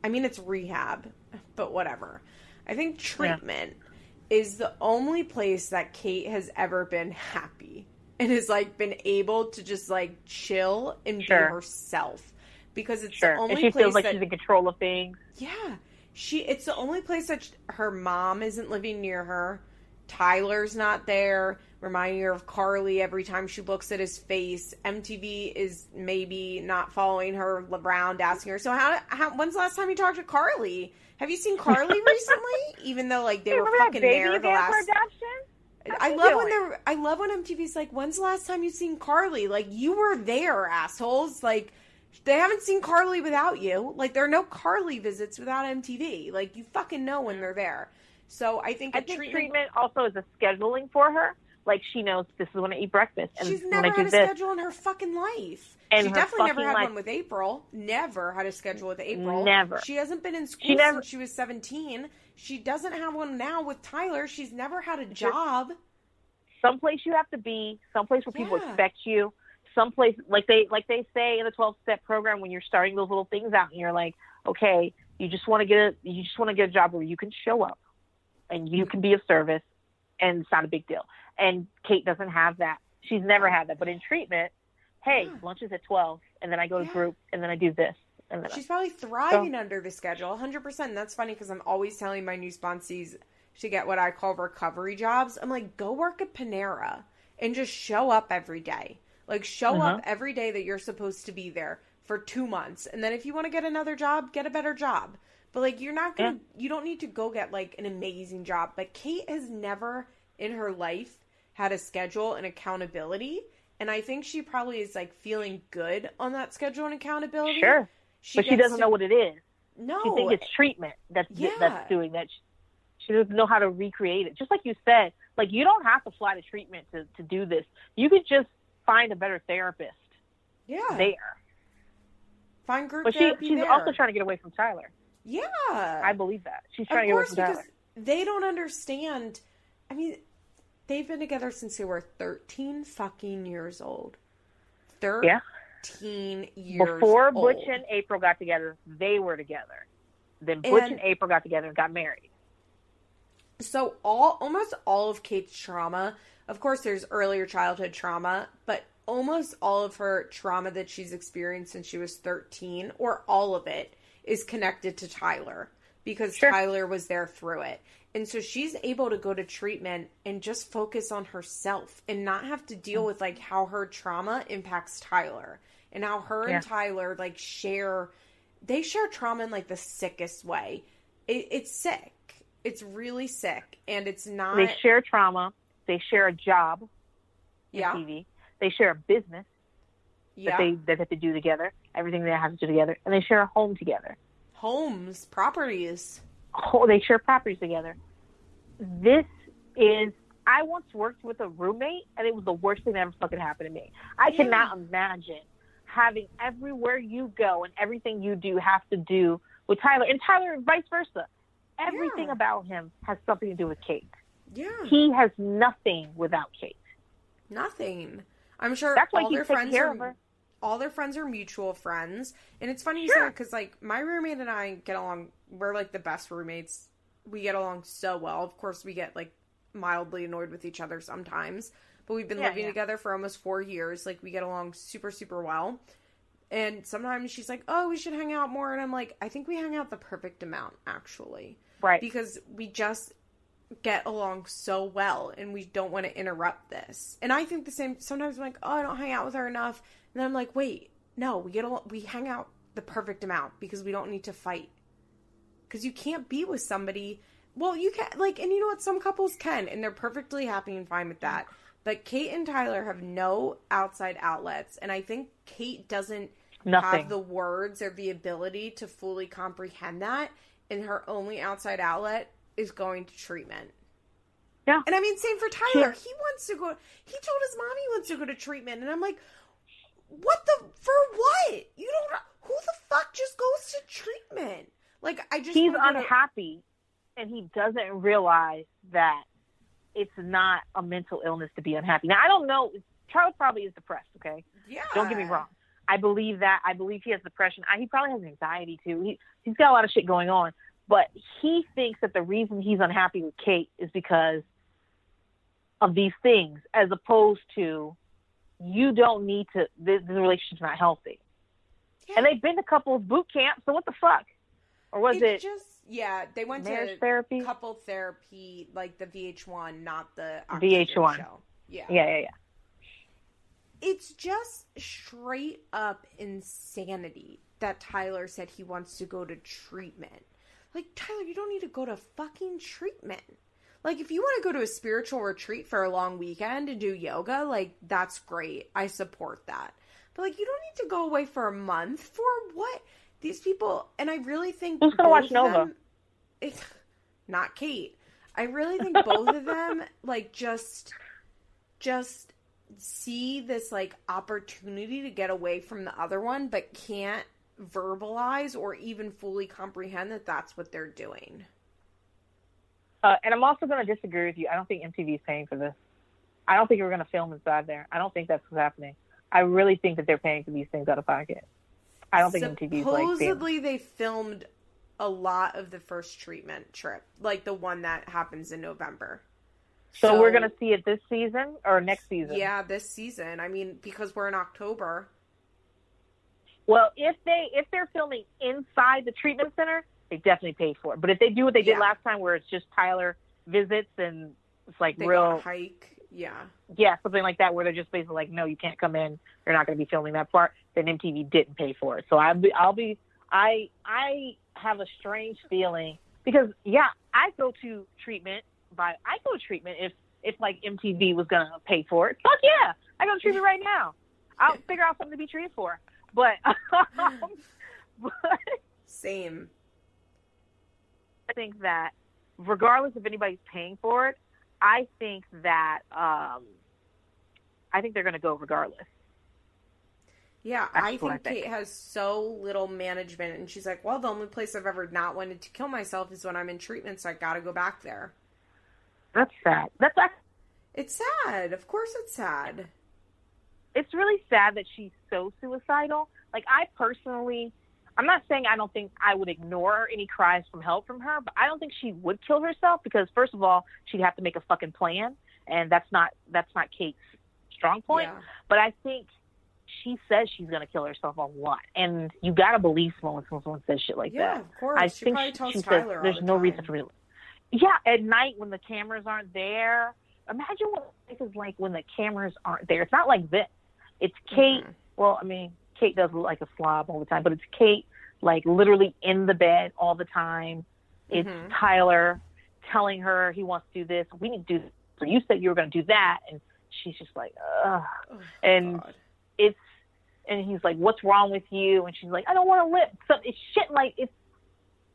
I mean, it's rehab, but whatever. I think treatment yeah. Is the only place that Kate has ever been happy and has like been able to just like chill and sure. be herself because it's sure. the only and she place feels like that, she's in control of things. Yeah, she it's the only place that she, her mom isn't living near her. Tyler's not there, reminding her of Carly every time she looks at his face. MTV is maybe not following her around, asking her, "So how, how when's the last time you talked to Carly? Have you seen Carly recently?" Even though like they hey, were fucking there the last. I love doing? when they're. I love when MTV's like, "When's the last time you've seen Carly?" Like you were there, assholes. Like they haven't seen Carly without you. Like there are no Carly visits without MTV. Like you fucking know when mm. they're there. So I think I think treatment, treatment also is a scheduling for her. Like she knows this is when I eat breakfast. And she's never had a this. schedule in her fucking life. And she definitely never had life. one with April. Never had a schedule with April. Never. She hasn't been in school she never, since she was seventeen. She doesn't have one now with Tyler. She's never had a job. Someplace you have to be. Someplace where people yeah. expect you someplace like they like they say in the 12 step program when you're starting those little things out and you're like okay you just want to get a you just want to get a job where you can show up and you mm. can be of service and it's not a big deal and kate doesn't have that she's never had that but in treatment hey yeah. lunch is at 12 and then i go to yeah. group and then i do this and then she's I, probably thriving so. under the schedule 100% that's funny because i'm always telling my new sponsees to get what i call recovery jobs i'm like go work at panera and just show up every day like show uh-huh. up every day that you're supposed to be there for 2 months. And then if you want to get another job, get a better job. But like you're not going to yeah. you don't need to go get like an amazing job. But Kate has never in her life had a schedule and accountability And I think she probably is like feeling good on that schedule and accountability. Sure. She but she doesn't to- know what it is. No. She thinks it's treatment that's Yeah. that's doing that. She, she doesn't know how to recreate it. Just like you said, like you don't have to fly to treatment to, to do this. You could just find a better therapist yeah. there. Find group But she therapy she's there. also trying to get away from Tyler. Yeah. I believe that. She's of trying to get away from Tyler. they don't understand. I mean, they've been together since they were 13 fucking years old. 13 Yeah. years Before old. Butch and April got together, they were together. Then Butch And- and April got together and got married. So all almost all of Kate's trauma, of course there's earlier childhood trauma, but almost all of her trauma that she's experienced since she was 13 or all of it is connected to Tyler because Sure. Tyler was there through it. And so she's able to go to treatment and just focus on herself and not have to deal with like how her trauma impacts Tyler and how her Yeah. and Tyler like share they share trauma in like the sickest way. It, it's sick. It's really sick, and it's not. They share trauma. They share a job yeah, TV. They share a business yeah. that they that they have to do together. Everything they have to do together, and they share a home together. Homes, properties. Oh, they share properties together. This is. I once worked with a roommate, and it was the worst thing that ever fucking happened to me. I Yeah. cannot imagine having everywhere you go and everything you do have to do with Tyler, and Tyler vice versa. Everything Yeah. about him has something to do with Kate. Yeah, He has nothing without Kate. nothing. I'm sure That's why all their friends care are of her. all their friends are mutual friends, and it's funny you Sure. say because like my roommate and I get along. We're like the best roommates. We get along so well. Of course, we get like mildly annoyed with each other sometimes, but we've been Yeah, living yeah. together for almost four years. Like we get along super super well. And sometimes she's like, "Oh, we should hang out more," and I'm like, "I think we hang out the perfect amount, actually." Right. because we just get along so well and we don't want to interrupt this. And I think the same sometimes I'm like, "Oh, I don't hang out with her enough." And then I'm like, "Wait, no, we get al- we hang out the perfect amount because we don't need to fight." Cuz you can't be with somebody well, you can't like and you know what some couples can and they're perfectly happy and fine with that. But Kate and Tyler have no outside outlets and I think Kate doesn't Nothing. have the words or the ability to fully comprehend that and her only outside outlet is going to treatment Yeah. and i mean same for tyler he wants to go he told his mom he wants to go to treatment and i'm like what the for what you don't who the fuck just goes to treatment like i just He's unhappy, and he doesn't realize that it's not a mental illness to be unhappy. Now, I don't know. Charles probably is depressed. Okay, yeah don't get me wrong. I believe that. I believe he has depression. I, he probably has anxiety too. He he's got a lot of shit going on. But he thinks that the reason he's unhappy with Kate is because of these things, as opposed to you don't need to. This, this relationship's not healthy. Yeah. And they've been to couples boot camp. So what the fuck? Or was it it just yeah they went to therapy? couple therapy like the vh1 not the VH1. Show. yeah Yeah, yeah, yeah. it's just straight up insanity that Tyler said he wants to go to treatment. Like, Tyler, you don't need to go to fucking treatment. Like, if you want to go to a spiritual retreat for a long weekend and do yoga, like, that's great. I support that. But, like, you don't need to go away for a month. For what? These people, and I really think. Who's gonna watch Nova? them- not Kate. I really think both of them, like, just. Just see this like opportunity to get away from the other one but can't verbalize or even fully comprehend that that's what they're doing. Uh, and I'm also going to disagree with you. I don't think MTV is paying for this. I don't think we're going to film inside there. I don't think that's what's happening. I really think that they're paying for these things out of pocket. I don't think MTV is like. Supposedly they filmed a lot of the first treatment trip, like the one that happens in November. So, we're going to see it this season or next season. Yeah, this season. I mean, because we're in October. Well, if they if they're filming inside the treatment center, they definitely pay for it. But if they do what they did Yeah. last time, where it's just Tyler visits and it's like They real hike. Yeah. Yeah, something like that, where they're just basically like, no, you can't come in. You're not going to be filming that part. Then MTV didn't pay for it. So I'll be, I'll be, I, I have a strange feeling because yeah, I go to treatment by, I go to treatment if if like MTV was gonna pay for it. Fuck yeah, I go to treatment right now. I'll figure out something to be treated for. But, um, but Same. I think that regardless if anybody's paying for it, I think that um, I think they're going to go regardless. Yeah, That's I think I think. Kate has so little management, and she's like, "Well, the only place I've ever not wanted to kill myself is when I'm in treatment, so I got to go back there." That's sad. That's act- It's sad. Of course, it's sad. it's really sad that she's so suicidal. Like I personally, I'm not saying I don't think I would ignore any cries from help from her, but I don't think she would kill herself because first of all, she'd have to make a fucking plan, and that's not that's not Kate's strong point. Yeah. But I think she says she's gonna kill herself a lot, and you gotta believe someone when someone says shit like Yeah, that. of course. I she think probably she, she says there's the no time. reason for real. Yeah, at night when the cameras aren't there. Imagine what life is like when the cameras aren't there. It's not like this. It's Kate. Mhm. Well, I mean, Kate does look like a slob all the time, but it's Kate like literally in the bed all the time. It's Mhm. Tyler telling her he wants to do this. We need to do this. So you said you were going to do that, and she's just like, ugh. Oh, And God. it's and he's like, "What's wrong with you?" And she's like, "I don't want to live." So it's shit like it's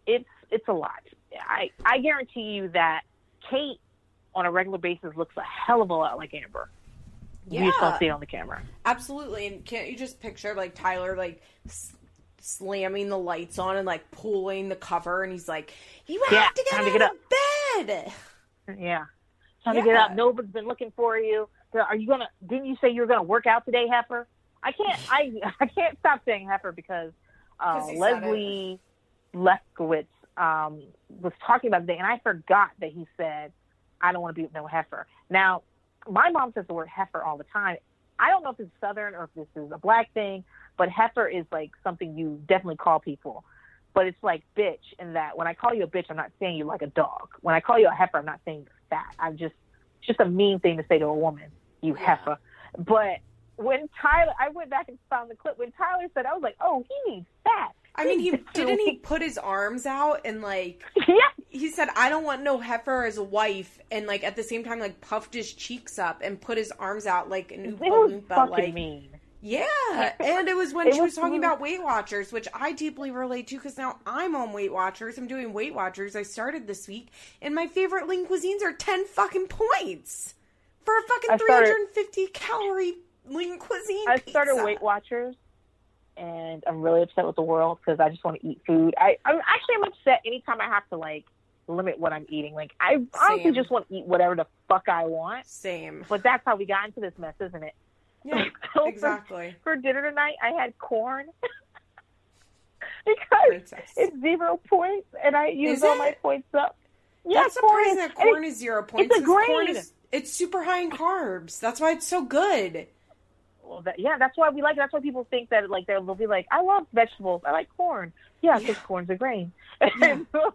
it's it's a lot. I I guarantee you that Kate on a regular basis looks a hell of a lot like Amber. You just don't Yeah. see it on the camera. Absolutely. And can't you just picture like Tyler like s- slamming the lights on and like pulling the cover and he's like, "You have Yeah, to get out to get of bed." Yeah. Time to get Yeah. up. Nobody's been looking for you. Are you gonna? Didn't you say you were gonna work out today, Heifer? I can't. I I can't stop saying Heifer because uh, 'Cause he said Leslie Lefkowitz um, was talking about today, and I forgot that he said, "I don't want to be with no heifer." Now, my mom says the word heifer all the time. I don't know if it's Southern or if this is a black thing, but heifer is like something you definitely call people. But it's like bitch in that when I call you a bitch, I'm not saying you like a dog. When I call you a heifer, I'm not saying you're fat. I'm just it's just a mean thing to say to a woman, you Yeah. heifer. But when Tyler, I went back and found the clip when Tyler said, I was like, oh, he means fat. I mean, he didn't he put his arms out and like yeah, he said, "I don't want no heifer as a wife," and like at the same time, like puffed his cheeks up and put his arms out like an Oompa Loompa, like mean. yeah. And it was when It she was was talking about Weight Watchers, which I deeply relate to because now I'm on Weight Watchers. I'm doing Weight Watchers. I started this week, and my favorite lean cuisines are ten fucking points for a fucking I three started- hundred and fifty calorie lean cuisine. I started pizza. Weight Watchers, and I'm really upset with the world because I just want to eat food. I, I'm actually I'm upset anytime I have to like limit what I'm eating. Like I honestly just want to eat whatever the fuck I want. Same. But that's how we got into this mess, isn't it? Yeah, So exactly. For, dinner tonight, I had corn because it's zero points, and I used Is all my points up. Yeah, That's corn surprising is- that and corn is zero points. It's Corn grain. is it's super high in carbs. That's why it's so good. Well, that, yeah, that's why we like. That's why people think that like they'll, be like, I love vegetables. I like corn. Yeah, because Yeah. corn's a grain. Yeah.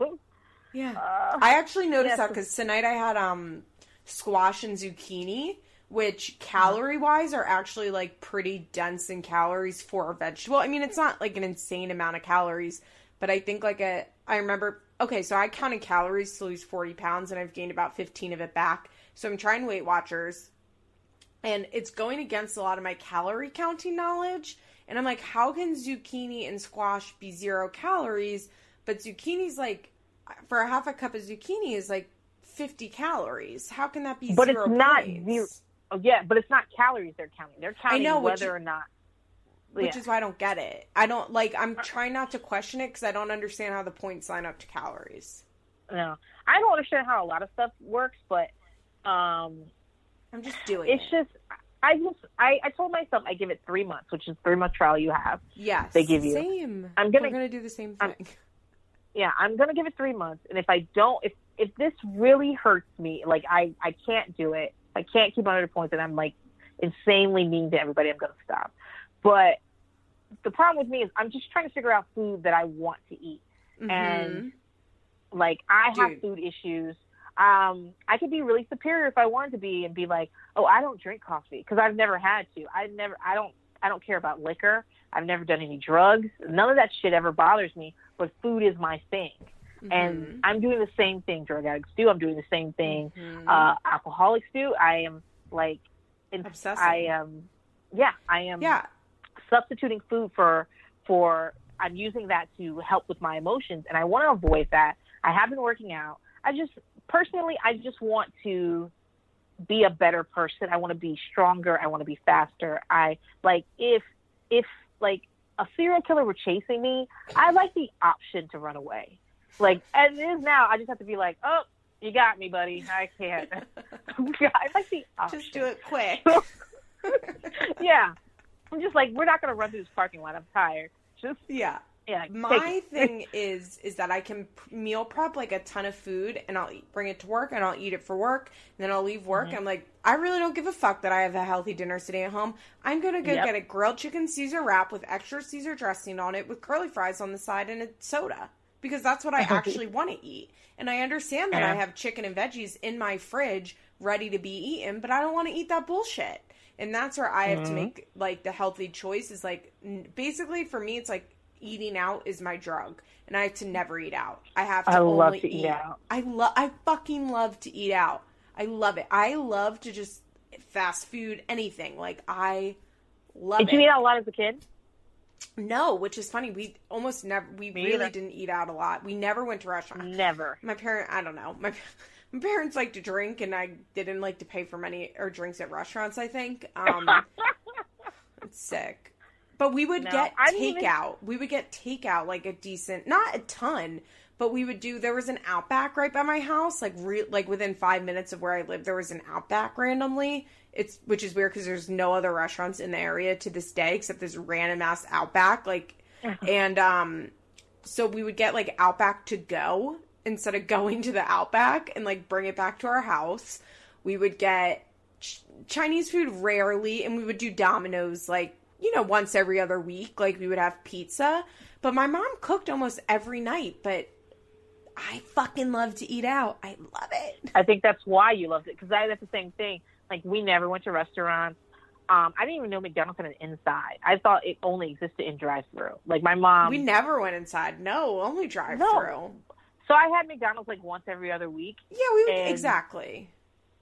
Yeah. uh, I actually noticed Yes. that because tonight I had um squash and zucchini, which calorie wise are actually like pretty dense in calories for a vegetable. I mean, it's not like an insane amount of calories, but I think like a I remember. Okay, so I counted calories to lose forty pounds, and I've gained about fifteen of it back. So I'm trying Weight Watchers, and it's going against a lot of my calorie counting knowledge. And I'm like, how can zucchini and squash be zero calories? But zucchini's like, for a half a cup of zucchini is like 50 calories. How can that be But it's not points? zero- oh, yeah, but it's not calories they're counting. They're counting know, whether or not. Which yeah. is why I don't get it. I don't like, I'm trying not to question it because I don't understand how the points line up to calories. no, I don't understand how a lot of stuff works, but um, I'm just doing it's it. just I just I, I told myself I give it three months, which is three month trial you have. yes. they give you- Same. I'm gonna- We're going to do the same I'm- thing. yeah, I'm gonna give it three months, and if I don't, if if this really hurts me, like I I can't do it, I can't keep under the points, and I'm like insanely mean to everybody, I'm gonna stop. But the problem with me is I'm just trying to figure out food that I want to eat. and Mhm. Like I have food issues. Um, I could be really superior if I wanted to be, and be like, oh, I don't drink coffee because I've never had to. I never, I don't, I don't care about liquor. I've never done any drugs. None of that shit ever bothers me. But food is my thing. Mm-hmm. And I'm doing the same thing drug addicts do. I'm doing the same thing mm-hmm. uh, alcoholics do. I am like, Obsessing. I am, yeah, I am yeah. substituting food for, for, I'm using that to help with my emotions. And I want to avoid that. I have been working out. I just, personally, I just want to be a better person. I want to be stronger. I want to be faster. I like if if like a serial killer were chasing me, I like the option to run away. Like as it is now, I just have to be like, oh, you got me, buddy. I can't. I like the option. Just do it quick. yeah, I'm just like, we're not gonna run through this parking lot. I'm tired. Just yeah. Yeah, my thing is is that I can meal prep like a ton of food and I'll eat, bring it to work and I'll eat it for work and then I'll leave work. Mm-hmm. I'm like, I really don't give a fuck that I have a healthy dinner sitting at home. I'm gonna go yep. get a grilled chicken Caesar wrap with extra Caesar dressing on it with curly fries on the side and a soda because that's what I actually want to eat. And I understand that yeah. I have chicken and veggies in my fridge ready to be eaten, but I don't want to eat that bullshit. And that's where I have mm-hmm. to make like the healthy choice is like basically for me it's like eating out is my drug and I have to never eat out. I have to I only love to eat, eat out. I love I fucking love to eat out. I love it. I love to just fast food anything. Like I love Did it. you eat out a lot as a kid? No, which is funny. We almost never we Me really either. didn't eat out a lot. We never went to restaurants. Never. My parent I don't know. My my parents like to drink and I didn't like to pay for money or drinks at restaurants, I think. Um it's sick. But we would no, get takeout. Even... We would get takeout like a decent, not a ton, but we would do. There was an Outback right by my house, like re, like within five minutes of where I lived. There was an Outback randomly. It's which is weird because there's no other restaurants in the area to this day except this random ass Outback. Like, and um, so we would get like Outback to go instead of going to the Outback and like bring it back to our house. We would get ch- Chinese food rarely, and we would do Domino's like you know, once every other week, like we would have pizza. But my mom cooked almost every night, but I fucking love to eat out. I love it. I think that's why you loved it because I that's the same thing. Like we never went to restaurants. Um, I didn't even know McDonald's had an inside. I thought it only existed in drive-through. Like my mom, we never went inside. No, only drive-through. No. So I had McDonald's like once every other week. Yeah, we would exactly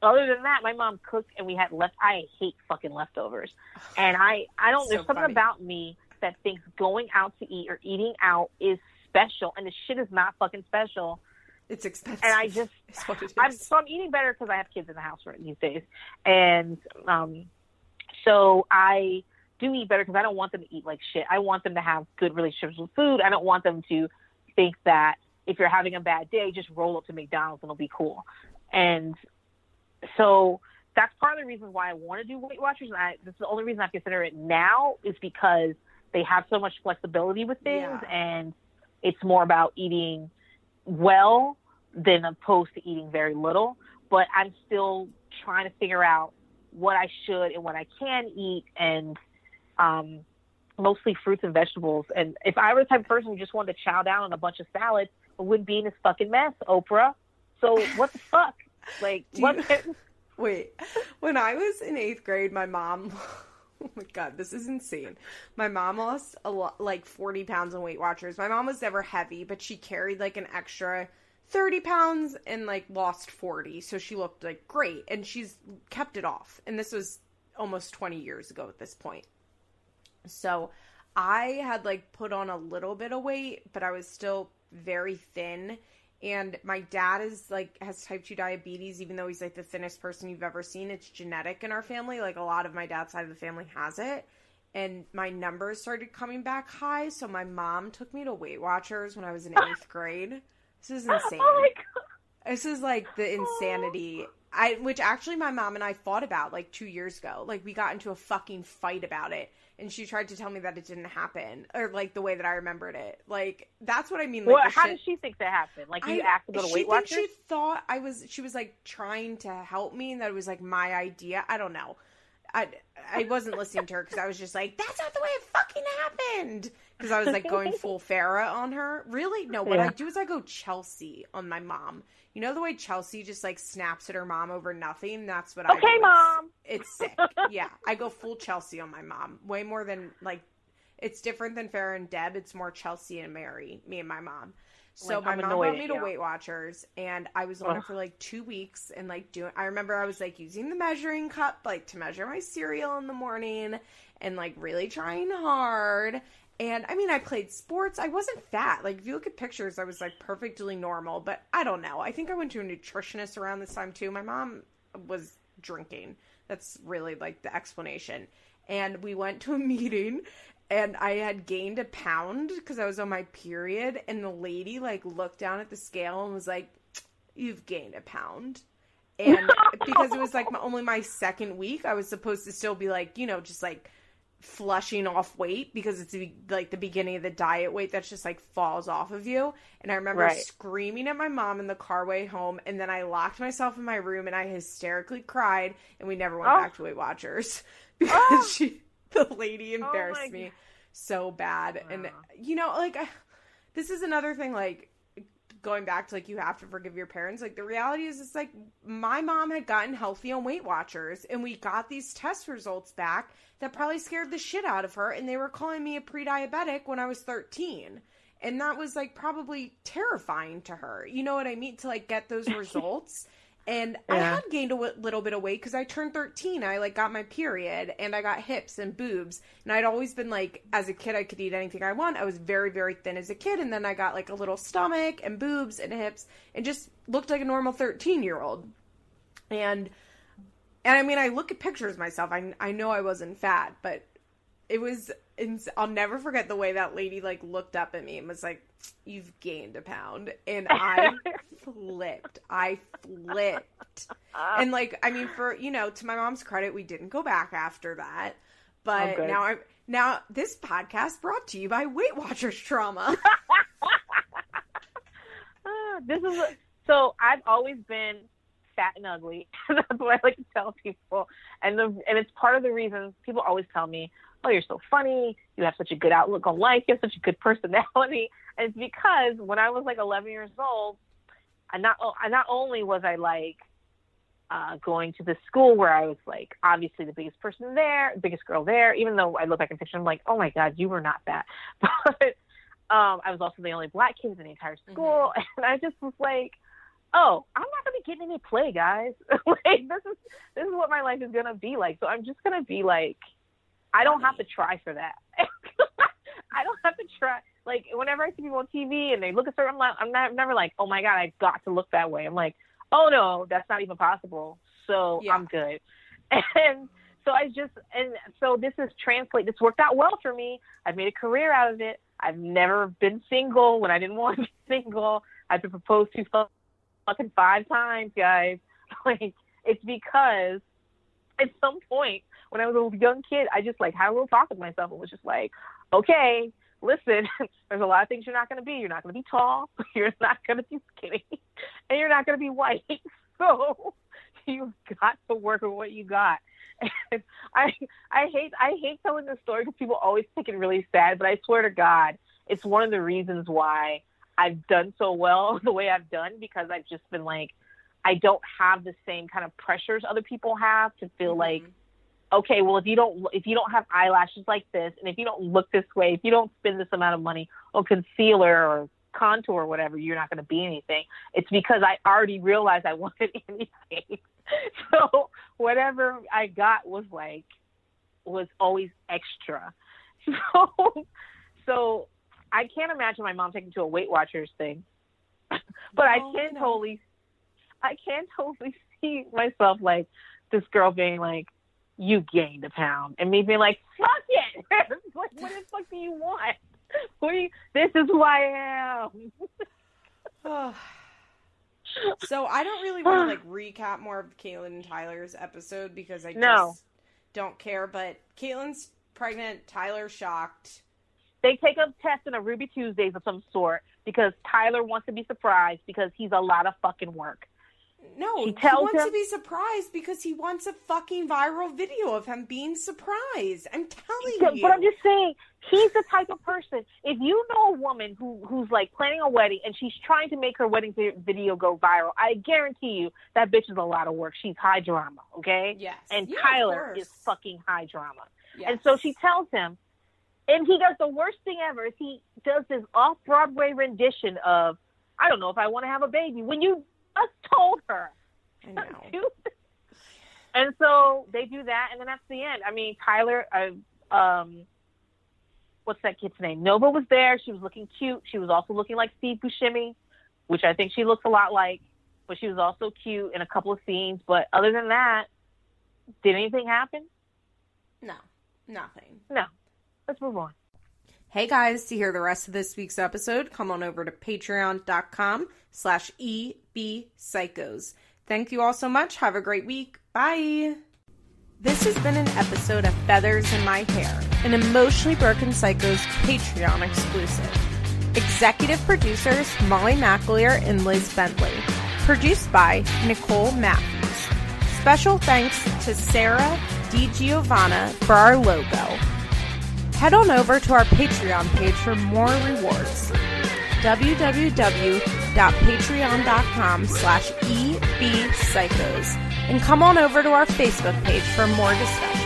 other than that, my mom cooked and we had left. I hate fucking leftovers, and I I don't. So there's something funny. about me that thinks going out to eat or eating out is special, and the shit is not fucking special. It's expensive, and I just I'm so I'm eating better because I have kids in the house right these days, and um, so I do eat better because I don't want them to eat like shit. I want them to have good relationships with food. I don't want them to think that if you're having a bad day, just roll up to McDonald's and it'll be cool. And so that's part of the reason why I want to do Weight Watchers. And I, this is the only reason I consider it now is because they have so much flexibility with things, yeah. and it's more about eating well than opposed to eating very little. But I'm still trying to figure out what I should and what I can eat, and um, mostly fruits and vegetables. And if I were the type of person who just wanted to chow down on a bunch of salads, I wouldn't be in this fucking mess, Oprah. So what the fuck? Like, what? You, wait, when I was in eighth grade, my mom. Oh my god, this is insane. My mom lost a lot, like 40 pounds on Weight Watchers. My mom was never heavy, but she carried like an extra 30 pounds and like lost 40. So she looked like great and she's kept it off. And this was almost 20 years ago at this point. So I had like put on a little bit of weight, but I was still very thin and my dad is like has type 2 diabetes even though he's like the thinnest person you've ever seen. It's genetic in our family. Like a lot of my dad's side of the family has it. And my numbers started coming back high so my mom took me to weight watchers when i was in eighth grade. This is oh insane. Oh this is like the oh. insanity I which actually my mom and I fought about like 2 years ago. Like we got into a fucking fight about it and she tried to tell me that it didn't happen or like the way that I remembered it. Like that's what I mean. Like, well, how shit... did she think that happened? Like you I, asked to go to Weight Watchers? She thought I was. She was like trying to help me, and that it was like my idea. I don't know. I I wasn't listening to her because I was just like, that's not the way it fucking happened. Because I was like going full Farrah on her. Really? No. What yeah. I do is I go Chelsea on my mom. You know the way Chelsea just like snaps at her mom over nothing? That's what I Okay, mom. It's, it's sick. yeah. I go full Chelsea on my mom. Way more than like it's different than Farrah and Deb. It's more Chelsea and Mary, me and my mom. So Like, my I'm mom brought me to. Weight Watchers, and I was on it for like two weeks, and like doing. I remember I was like using the measuring cup like to measure my cereal in the morning, and like really trying hard. And I mean, I played sports. I wasn't fat. Like if you look at pictures, I was like perfectly normal. But I don't know. I think I went to a nutritionist around this time too. My mom was drinking. That's really like the explanation. And we went to a meeting and I had gained a pound because I was on my period. And the lady like looked down at the scale and was like, You've gained a pound. And because it was like my, only my second week, I was supposed to still be like, you know, just like flushing off weight because it's like the beginning of the diet weight that's just like falls off of you. And I remember Right. screaming at my mom in the car way home, and then I locked myself in my room and I hysterically cried, and we never went Oh. back to Weight Watchers oh. because Oh. she, the lady, oh my embarrassed me God. so bad. And you know, like I, this is another thing, like going back to like you have to forgive your parents like the reality is it's like my mom had gotten healthy on weight watchers and we got these test results back that probably scared the shit out of her and they were calling me a pre-diabetic when i was 13 and that was like probably terrifying to her. You know what i mean? To like get those results and i Yeah. had gained a w- little bit of weight because i turned 13 i like got my period and i got hips and boobs. And i'd always been like as a kid i could eat anything i want. I was very very thin as a kid. And then i got like a little stomach and boobs and hips and just looked like a normal 13 year old and and i mean i look at pictures of myself. I, I know i wasn't fat but it was ins- i'll never forget the way that lady like looked up at me and was like you've gained a pound. And i flipped. I flipped. And like i mean for you know to my mom's credit we didn't go back after that. But Oh, now I'm now this podcast brought to you by weight watchers trauma. Ah, this is a- so I've always been fat and ugly. That's what I like to tell people, and the and it's part of the reason people always tell me, "Oh, you're so funny. You have such a good outlook on life. You have such a good personality." And it's because when I was like 11 years old, I not I not only was I like uh, going to the school where I was like obviously the biggest person there, biggest girl there, even though I look back in picture, I'm like, oh my god, you were not that. But um, I was also the only black kid in the entire school, and I just was like, oh, I'm not gonna be getting any play, guys. like this is this is what my life is gonna be like. So I'm just gonna be like, I don't have to try for that. I don't have to try. Like whenever I see people on TV and they look a certain, I'm, like, I'm not, never like, oh my god, I've got to look that way. I'm like, oh no, that's not even possible. So Yeah. I'm good. And so I just and so this is translate. This worked out well for me. I've made a career out of it. I've never been single when I didn't want to be single. I've been proposed to fucking five times, guys. Like it's because at some point when I was a young kid, I just like had a little talk with myself and was just like, okay, listen, there's a lot of things you're not going to be. You're not going to be tall. You're not going to be skinny, and you're not going to be white. So you've got to work with what you got. And I I hate I hate telling this story because people always think it really sad, but I swear to God, it's one of the reasons why I've done so well the way I've done because I've just been like I don't have the same kind of pressures other people have to feel like mm-hmm. Okay, well if you don't if you don't have eyelashes like this and if you don't look this way, if you don't spend this amount of money on concealer or contour or whatever, you're not going to be anything. It's because I already realized I wanted anything. so whatever I got was like was always extra. So so I can't imagine my mom taking to a Weight Watchers thing. but I oh, can no. totally I can totally see myself like this girl being like, You gained a pound and me being like, Fuck it like what the fuck do you want? You, this is who I am. so I don't really want to like recap more of Catelynn and Tyler's episode because I just No. don't care. But Catelynn's pregnant, Tyler shocked. They take a test in a Ruby Tuesdays of some sort because Tyler wants to be surprised because he's a lot of fucking work. No, he tells wants him- to be surprised because he wants a fucking viral video of him being surprised. I'm telling you. but I'm just saying, he's the type of person. If you know a woman who who's like planning a wedding and she's trying to make her wedding video go viral, I guarantee you that bitch is a lot of work. She's high drama, okay? yes. And Yeah, Tyler is fucking high drama. Yes. And so she tells him, and he does the worst thing ever. Is he does this off Broadway rendition of I don't know if I want to have a baby when you just told her. And so they do that, and then that's the end. I mean, Tyler, uh, um, what's that kid's name? Nova was there. She was looking cute. She was also looking like Steve Buscemi, which I think she looks a lot like. But she was also cute in a couple of scenes. But other than that, did anything happen? No, nothing. No. Let's move on. Hey guys, to hear the rest of this week's episode, come on over to patreon.com slash ebpsychos. Thank you all so much. Have a great week. Bye. This has been an episode of Feathers in My Hair, an Emotionally Broken Psychos Patreon exclusive. Executive producers Molly McAleer and Liz Bentley. Produced by Nicole Matthews. Special thanks to Sarah DiGiovanna for our logo. Head on over to our Patreon page for more rewards. www.patreon.com slash ebpsychos and come on over to our Facebook page for more discussion.